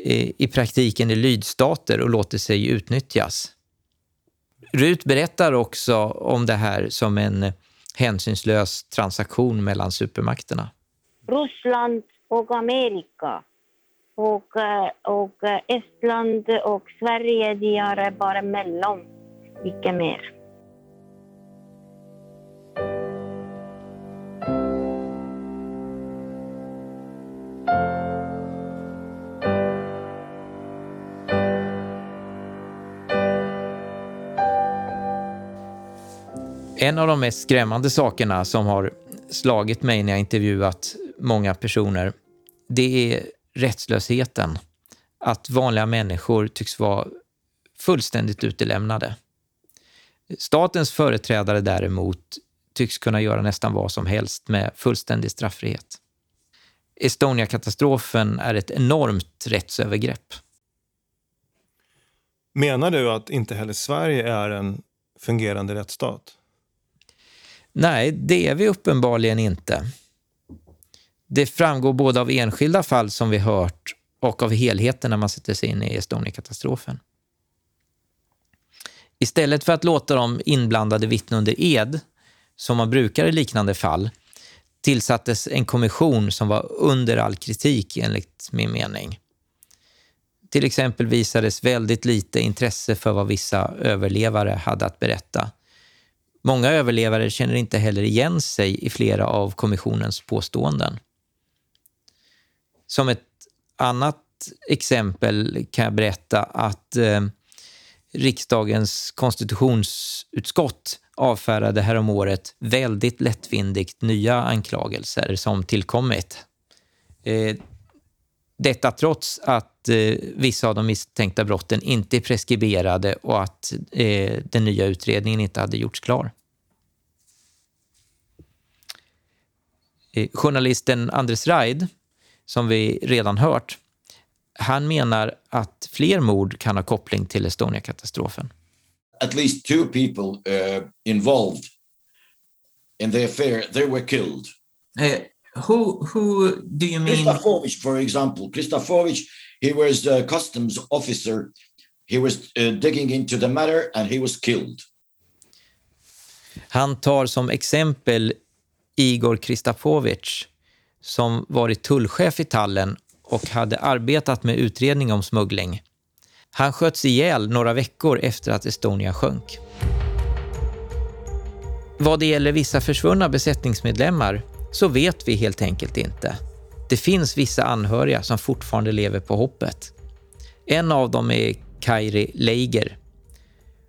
eh, i praktiken är lydstater och låter sig utnyttjas. Rut berättar också om det här som en hänsynslös transaktion mellan supermakterna. Ryssland och Amerika och, eh, och eh, Estland och Sverige, de är bara mellan, icke mer. En av de mest skrämmande sakerna som har slagit mig när jag intervjuat många personer, det är rättslösheten. Att vanliga människor tycks vara fullständigt utelämnade. Statens företrädare däremot tycks kunna göra nästan vad som helst med fullständig strafffrihet. Estonia-katastrofen är ett enormt rättsövergrepp. Menar du att inte heller Sverige är en fungerande rättsstat? Nej, det är vi uppenbarligen inte. Det framgår både av enskilda fall som vi hört och av helheten när man sätter sig in i Estonia-katastrofen. Istället för att låta de inblandade vittna under ed, som man brukar i liknande fall, tillsattes en kommission som var under all kritik enligt min mening. Till exempel visades väldigt lite intresse för vad vissa överlevare hade att berätta Många överlevare känner inte heller igen sig i flera av kommissionens påståenden. Som ett annat exempel kan jag berätta att eh, riksdagens konstitutionsutskott avfärdade häromåret väldigt lättvindigt nya anklagelser som tillkommit. Eh, detta trots att eh, vissa av de misstänkta brotten inte är preskriberade och att eh, den nya utredningen inte hade gjorts klar. Eh, journalisten Andres Reid, som vi redan hört, han menar att fler mord kan ha koppling till Estonia-katastrofen. At least two people uh, involved in the affair, they were killed. Uh, who, who do you mean? Kristofovich, for example. Kristofovich, he was a customs officer. He was uh, digging into the matter and he was killed. Han tar som exempel Igor Kristapovic som varit tullchef i Tallen och hade arbetat med utredning om smuggling. Han sköts ihjäl några veckor efter att Estonia sjönk. Vad det gäller vissa försvunna besättningsmedlemmar så vet vi helt enkelt inte. Det finns vissa anhöriga som fortfarande lever på hoppet. En av dem är Kairi Leiger.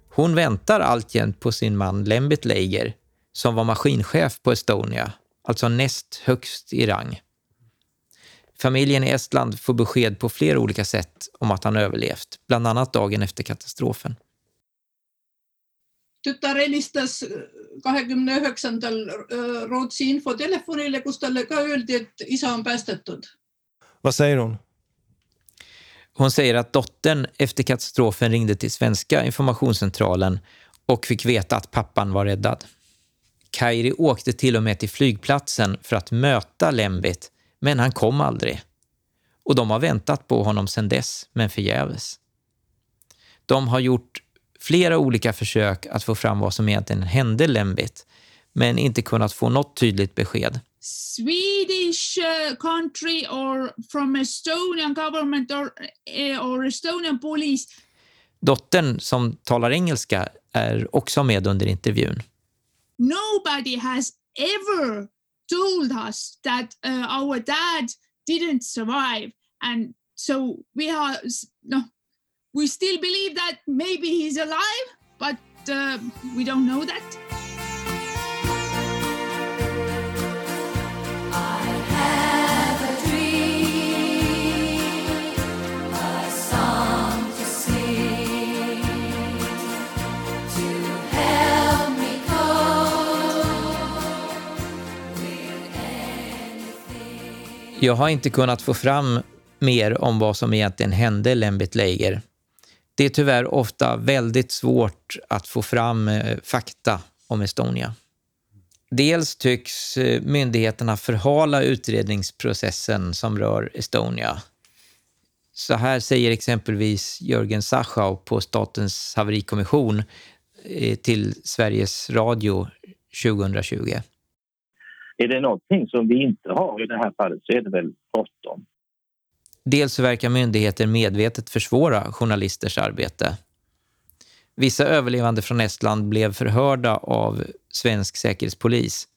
Hon väntar alltjämt på sin man Lembit Leiger som var maskinchef på Estonia, alltså näst högst i rang. Familjen i Estland får besked på flera olika sätt om att han överlevt, bland annat dagen efter katastrofen tütar helistas kahekümne üheksandal äh, Rootsi infotelefonile, kus talle ka öeldi, et isa on päästetud. Vad säger hon? Hon säger att dottern efter katastrofen ringde till svenska informationscentralen och fick veta att pappan var räddad. Kairi åkte till och med till flygplatsen för att möta Lembit, men han kom aldrig. Och de har väntat på honom sedan dess, men förgäves. De har gjort flera olika försök att få fram vad som egentligen hände Lembit, men inte kunnat få något tydligt besked. Swedish uh, country or from Estonian government or, uh, or Estonian police. Dottern, som talar engelska, är också med under intervjun. Nobody has ever told us that uh, our dad didn't survive. And so we are, no, we still believe that maybe he's alive, but uh, we don't know that. Jag har inte kunnat få fram mer om vad som egentligen hände Lembit Leiger. Det är tyvärr ofta väldigt svårt att få fram eh, fakta om Estonia. Dels tycks eh, myndigheterna förhala utredningsprocessen som rör Estonia. Så här säger exempelvis Jörgen Sachau på Statens haverikommission eh, till Sveriges Radio 2020. Är det någonting som vi inte har i det här fallet så är det väl bråttom. Dels verkar myndigheter medvetet försvåra journalisters arbete. Vissa överlevande från Estland blev förhörda av svensk säkerhetspolis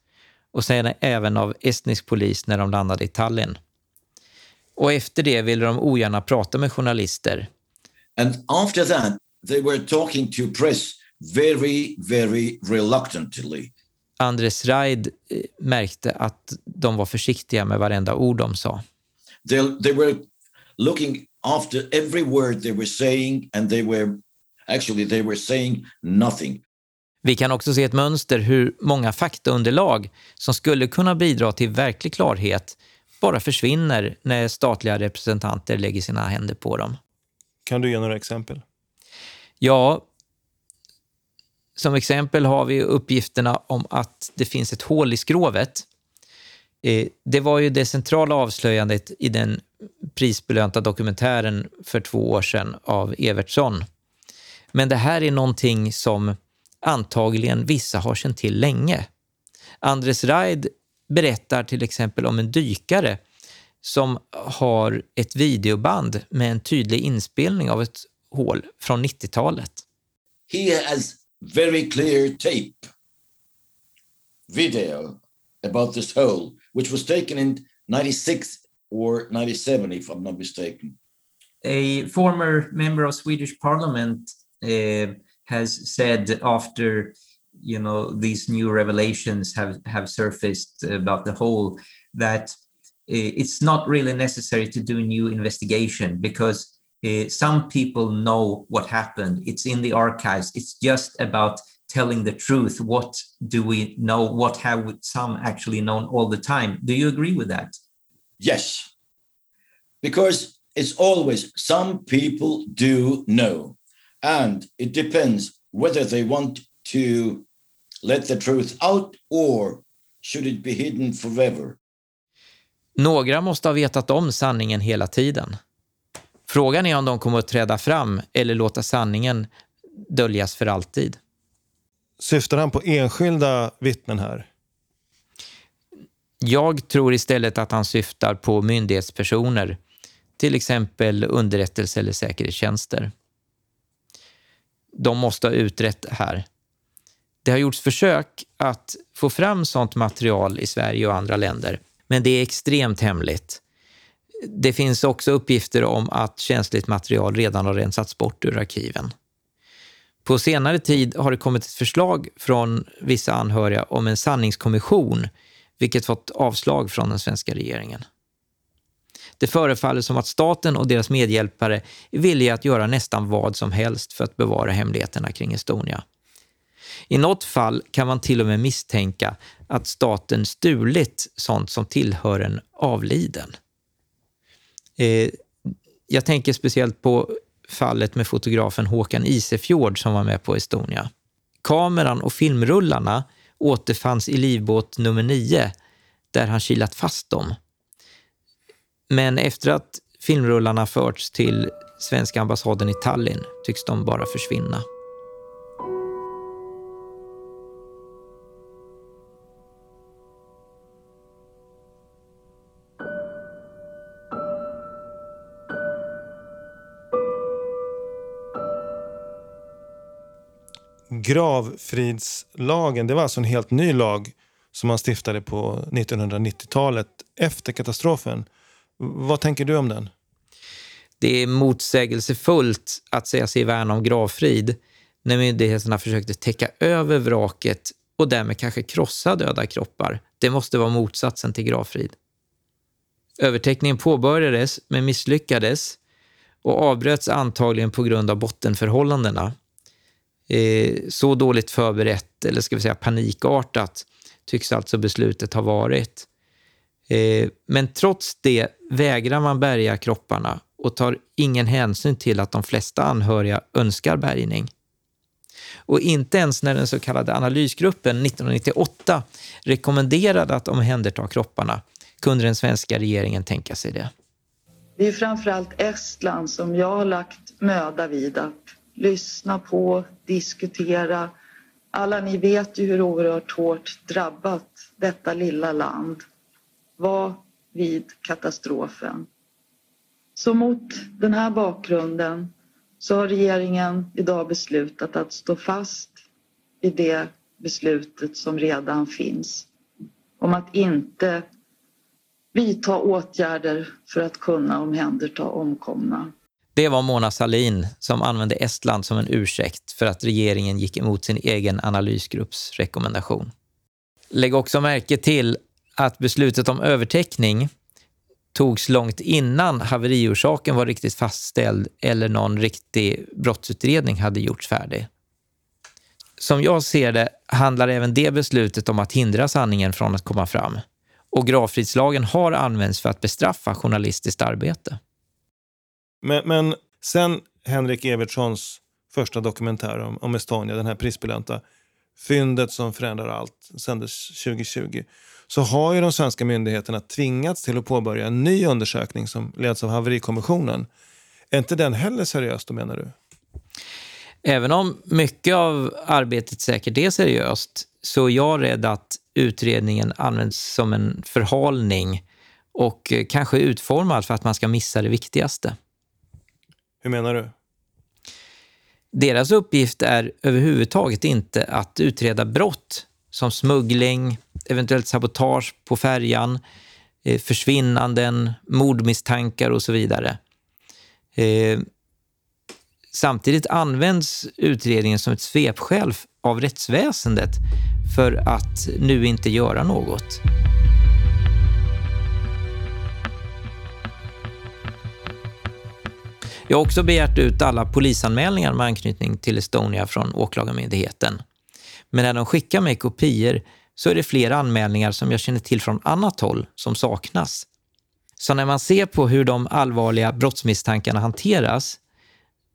och sen även av estnisk polis när de landade i Tallinn. Och efter det ville de ogärna prata med journalister. And after that they were talking to press very, very reluctantly. Andres Raid eh, märkte att de var försiktiga med varenda ord de sa. They, they were looking after every word they were saying and they were actually they were saying nothing. Vi kan också se ett mönster hur många faktaunderlag som skulle kunna bidra till verklig klarhet bara försvinner när statliga representanter lägger sina händer på dem. Kan du ge några exempel? Ja, som exempel har vi uppgifterna om att det finns ett hål i skrovet. Eh, det var ju det centrala avslöjandet i den prisbelönta dokumentären för två år sedan av Evertsson. Men det här är någonting som antagligen vissa har känt till länge. Andres Raid berättar till exempel om en dykare som har ett videoband med en tydlig inspelning av ett hål från 90-talet. He has very clear tape video about this hole, which was taken in 96 or 97, if I'm not mistaken. A former member of Swedish parliament uh, has said after you know these new revelations have have surfaced about the whole that uh, it's not really necessary to do a new investigation because uh, some people know what happened. It's in the archives. It's just about telling the truth. What do we know? What have some actually known all the time? Do you agree with that Yes, because it's always some people do know, and it depends whether they want to let the truth out or should it be hidden forever. Några måste ha vetat om sanningen hela tiden. Frågan är om de kommer att träda fram eller låta sanningen döljas för alltid. Syftar han på enskilda vittnen här? Jag tror istället att han syftar på myndighetspersoner, till exempel underrättelse eller säkerhetstjänster. De måste ha utrett det här. Det har gjorts försök att få fram sånt material i Sverige och andra länder, men det är extremt hemligt. Det finns också uppgifter om att känsligt material redan har rensats bort ur arkiven. På senare tid har det kommit ett förslag från vissa anhöriga om en sanningskommission vilket fått avslag från den svenska regeringen. Det förefaller som att staten och deras medhjälpare är villiga att göra nästan vad som helst för att bevara hemligheterna kring Estonia. I något fall kan man till och med misstänka att staten stulit sånt som tillhör en avliden. Eh, jag tänker speciellt på fallet med fotografen Håkan Isefjord som var med på Estonia. Kameran och filmrullarna återfanns i livbåt nummer 9 där han kilat fast dem. Men efter att filmrullarna förts till svenska ambassaden i Tallinn tycks de bara försvinna. Gravfridslagen, det var alltså en helt ny lag som man stiftade på 1990-talet efter katastrofen. Vad tänker du om den? Det är motsägelsefullt att säga sig värna om gravfrid när myndigheterna försökte täcka över vraket och därmed kanske krossa döda kroppar. Det måste vara motsatsen till gravfrid. Övertäckningen påbörjades men misslyckades och avbröts antagligen på grund av bottenförhållandena. Eh, så dåligt förberett, eller ska vi säga panikartat, tycks alltså beslutet ha varit. Eh, men trots det vägrar man bärga kropparna och tar ingen hänsyn till att de flesta anhöriga önskar bärgning. Och inte ens när den så kallade analysgruppen 1998 rekommenderade att omhänderta kropparna kunde den svenska regeringen tänka sig det. Det är framförallt Estland som jag har lagt möda vid att lyssna på, diskutera. Alla ni vet ju hur oerhört hårt drabbat detta lilla land var vid katastrofen. Så mot den här bakgrunden så har regeringen idag beslutat att stå fast vid det beslutet som redan finns om att inte vidta åtgärder för att kunna omhänderta omkomna. Det var Mona Sahlin som använde Estland som en ursäkt för att regeringen gick emot sin egen analysgrupps rekommendation. Lägg också märke till att beslutet om övertäckning togs långt innan haveriorsaken var riktigt fastställd eller någon riktig brottsutredning hade gjorts färdig. Som jag ser det handlar även det beslutet om att hindra sanningen från att komma fram. Och gravfridslagen har använts för att bestraffa journalistiskt arbete. Men, men sen Henrik Evertssons första dokumentär om, om Estonia, den här prisbelönta fyndet som förändrar allt, sändes 2020, så har ju de svenska myndigheterna tvingats till att påbörja en ny undersökning som leds av haverikommissionen. Är inte den heller seriös då menar du? Även om mycket av arbetet säkert är seriöst så är jag rädd att utredningen används som en förhalning och eh, kanske utformad för att man ska missa det viktigaste. Hur menar du? Deras uppgift är överhuvudtaget inte att utreda brott som smuggling, eventuellt sabotage på färjan, eh, försvinnanden, mordmisstankar och så vidare. Eh, samtidigt används utredningen som ett svepskäl av rättsväsendet för att nu inte göra något. Jag har också begärt ut alla polisanmälningar med anknytning till Estonia från Åklagarmyndigheten. Men när de skickar mig kopior så är det flera anmälningar som jag känner till från annat håll som saknas. Så när man ser på hur de allvarliga brottsmisstankarna hanteras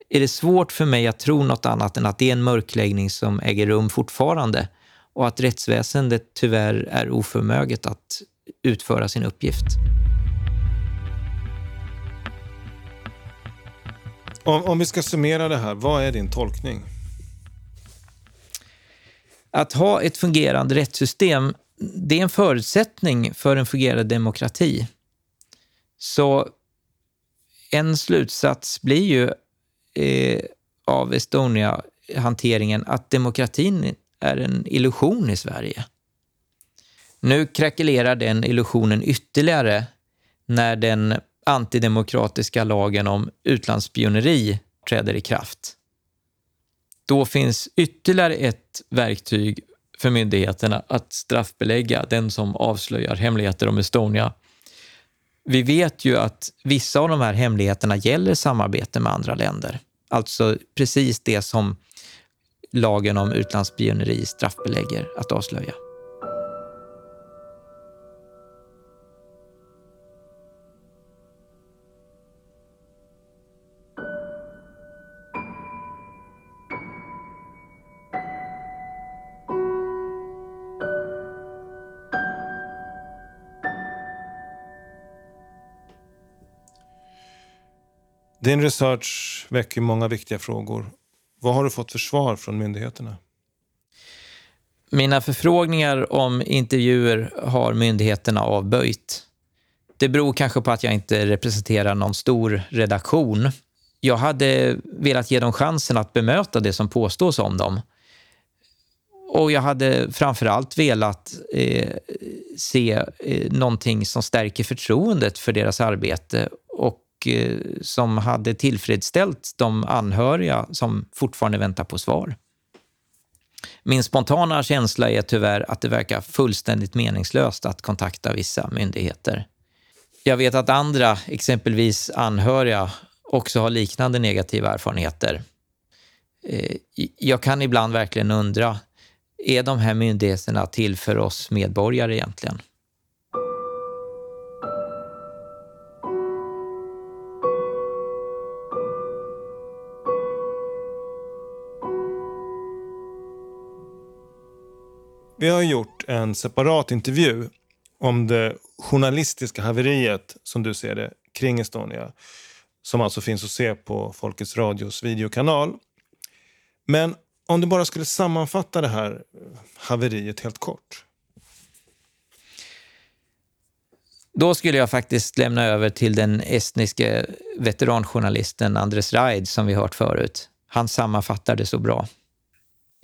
är det svårt för mig att tro något annat än att det är en mörkläggning som äger rum fortfarande och att rättsväsendet tyvärr är oförmöget att utföra sin uppgift. Om, om vi ska summera det här, vad är din tolkning? Att ha ett fungerande rättssystem, det är en förutsättning för en fungerande demokrati. Så en slutsats blir ju eh, av Estonia-hanteringen att demokratin är en illusion i Sverige. Nu krackelerar den illusionen ytterligare när den antidemokratiska lagen om utlandsspioneri träder i kraft. Då finns ytterligare ett verktyg för myndigheterna att straffbelägga den som avslöjar hemligheter om Estonia. Vi vet ju att vissa av de här hemligheterna gäller samarbete med andra länder. Alltså precis det som lagen om utlandsspioneri straffbelägger att avslöja. Din research väcker många viktiga frågor. Vad har du fått för svar från myndigheterna? Mina förfrågningar om intervjuer har myndigheterna avböjt. Det beror kanske på att jag inte representerar någon stor redaktion. Jag hade velat ge dem chansen att bemöta det som påstås om dem. Och jag hade framförallt velat eh, se eh, någonting som stärker förtroendet för deras arbete och Eh, som hade tillfredsställt de anhöriga som fortfarande väntar på svar. Min spontana känsla är tyvärr att det verkar fullständigt meningslöst att kontakta vissa myndigheter. Jag vet att andra, exempelvis anhöriga, också har liknande negativa erfarenheter. Eh, jag kan ibland verkligen undra, är de här myndigheterna till för oss medborgare egentligen? Vi har gjort en separat intervju om det journalistiska haveriet, som du ser det, kring Estonia. Som alltså finns att se på Folkets Radios videokanal. Men om du bara skulle sammanfatta det här eh, haveriet helt kort. Då skulle jag faktiskt lämna över till den estniske veteranjournalisten Andres Raid som vi hört förut. Han sammanfattar det så bra.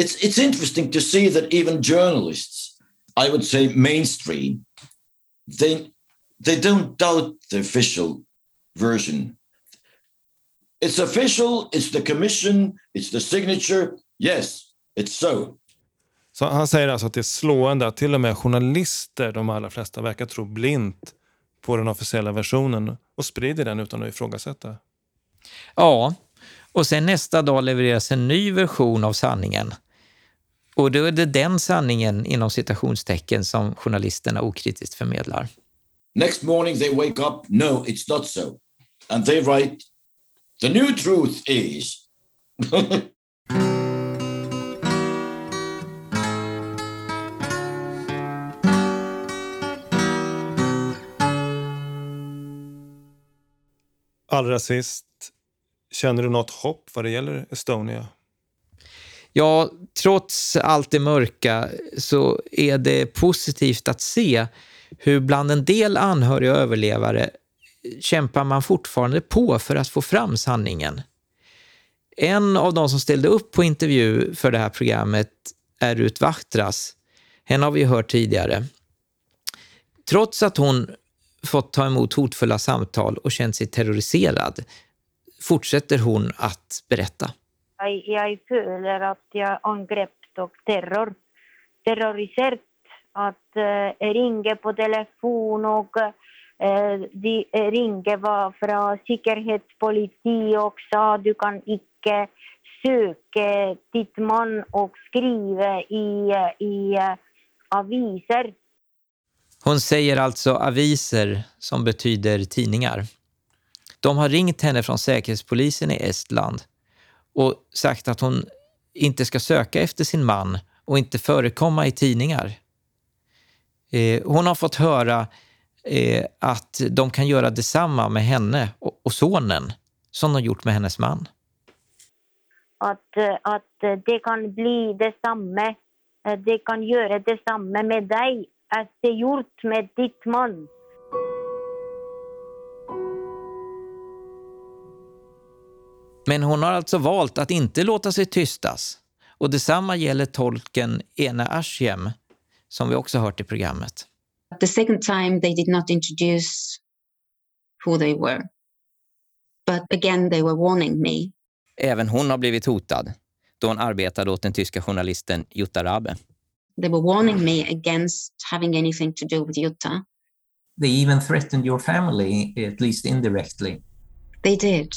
It's, it's interesting to see that even journalists, I would say mainstream, they, they don't doubt the official version. It's official, it's the commission, it's the signature. Yes, it's so. Så han säger alltså att det är slående att till och med journalister, de allra flesta, verkar tro blint på den officiella versionen och sprider den utan att ifrågasätta. Ja, och sen nästa dag levereras en ny version av sanningen. Och då är det den sanningen inom citationstecken som journalisterna okritiskt förmedlar. Next morning they wake up, no, it's not so. And they write, the new truth is... Allra sist, känner du något hopp vad det gäller Estonia? Ja, trots allt det mörka så är det positivt att se hur bland en del anhöriga och överlevare kämpar man fortfarande på för att få fram sanningen. En av de som ställde upp på intervju för det här programmet är Rut Wachtras. Henne har vi hört tidigare. Trots att hon fått ta emot hotfulla samtal och känt sig terroriserad fortsätter hon att berätta. Jag, jag føler att jag angrepp och terror. terroriserat. Att äh, ringa på telefon och äh, de eh, ringer var från sikkerhetspoliti och sa du kan icke söka ditt man och skriva i, i äh, aviser. Hon säger alltså aviser som betyder tidningar. De har ringt henne från Säkerhetspolisen i Estland och sagt att hon inte ska söka efter sin man och inte förekomma i tidningar. Eh, hon har fått höra eh, att de kan göra detsamma med henne och, och sonen som de gjort med hennes man. Att, eh, att eh, det kan bli detsamma. Eh, det kan göra detsamma med dig att det gjort med ditt man. Men hon har alltså valt att inte låta sig tystas. Och detsamma gäller tolken Ena Ashem, som vi också hört i programmet. The second time they did not introduce who they were. But again they were warning me. Även hon har blivit hotad då hon arbetade åt den tyska journalisten Jutta Rabe. They were warning me against having anything to do with Utah. they even threatened your family, at least indirectly. They did.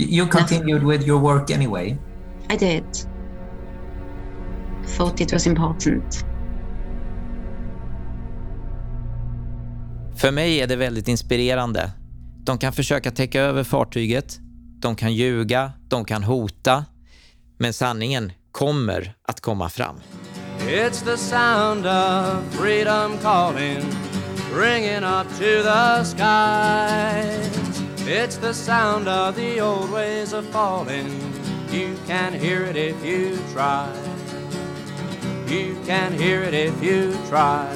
You, continued with your work anyway. I did. Thought it was important. För mig är det väldigt inspirerande. De kan försöka täcka över fartyget, de kan ljuga, de kan hota. Men sanningen kommer att komma fram. It's the sound of freedom calling, ringing up to the skies. It's the sound of the old ways of falling. You can hear it if you try. You can hear it if you try.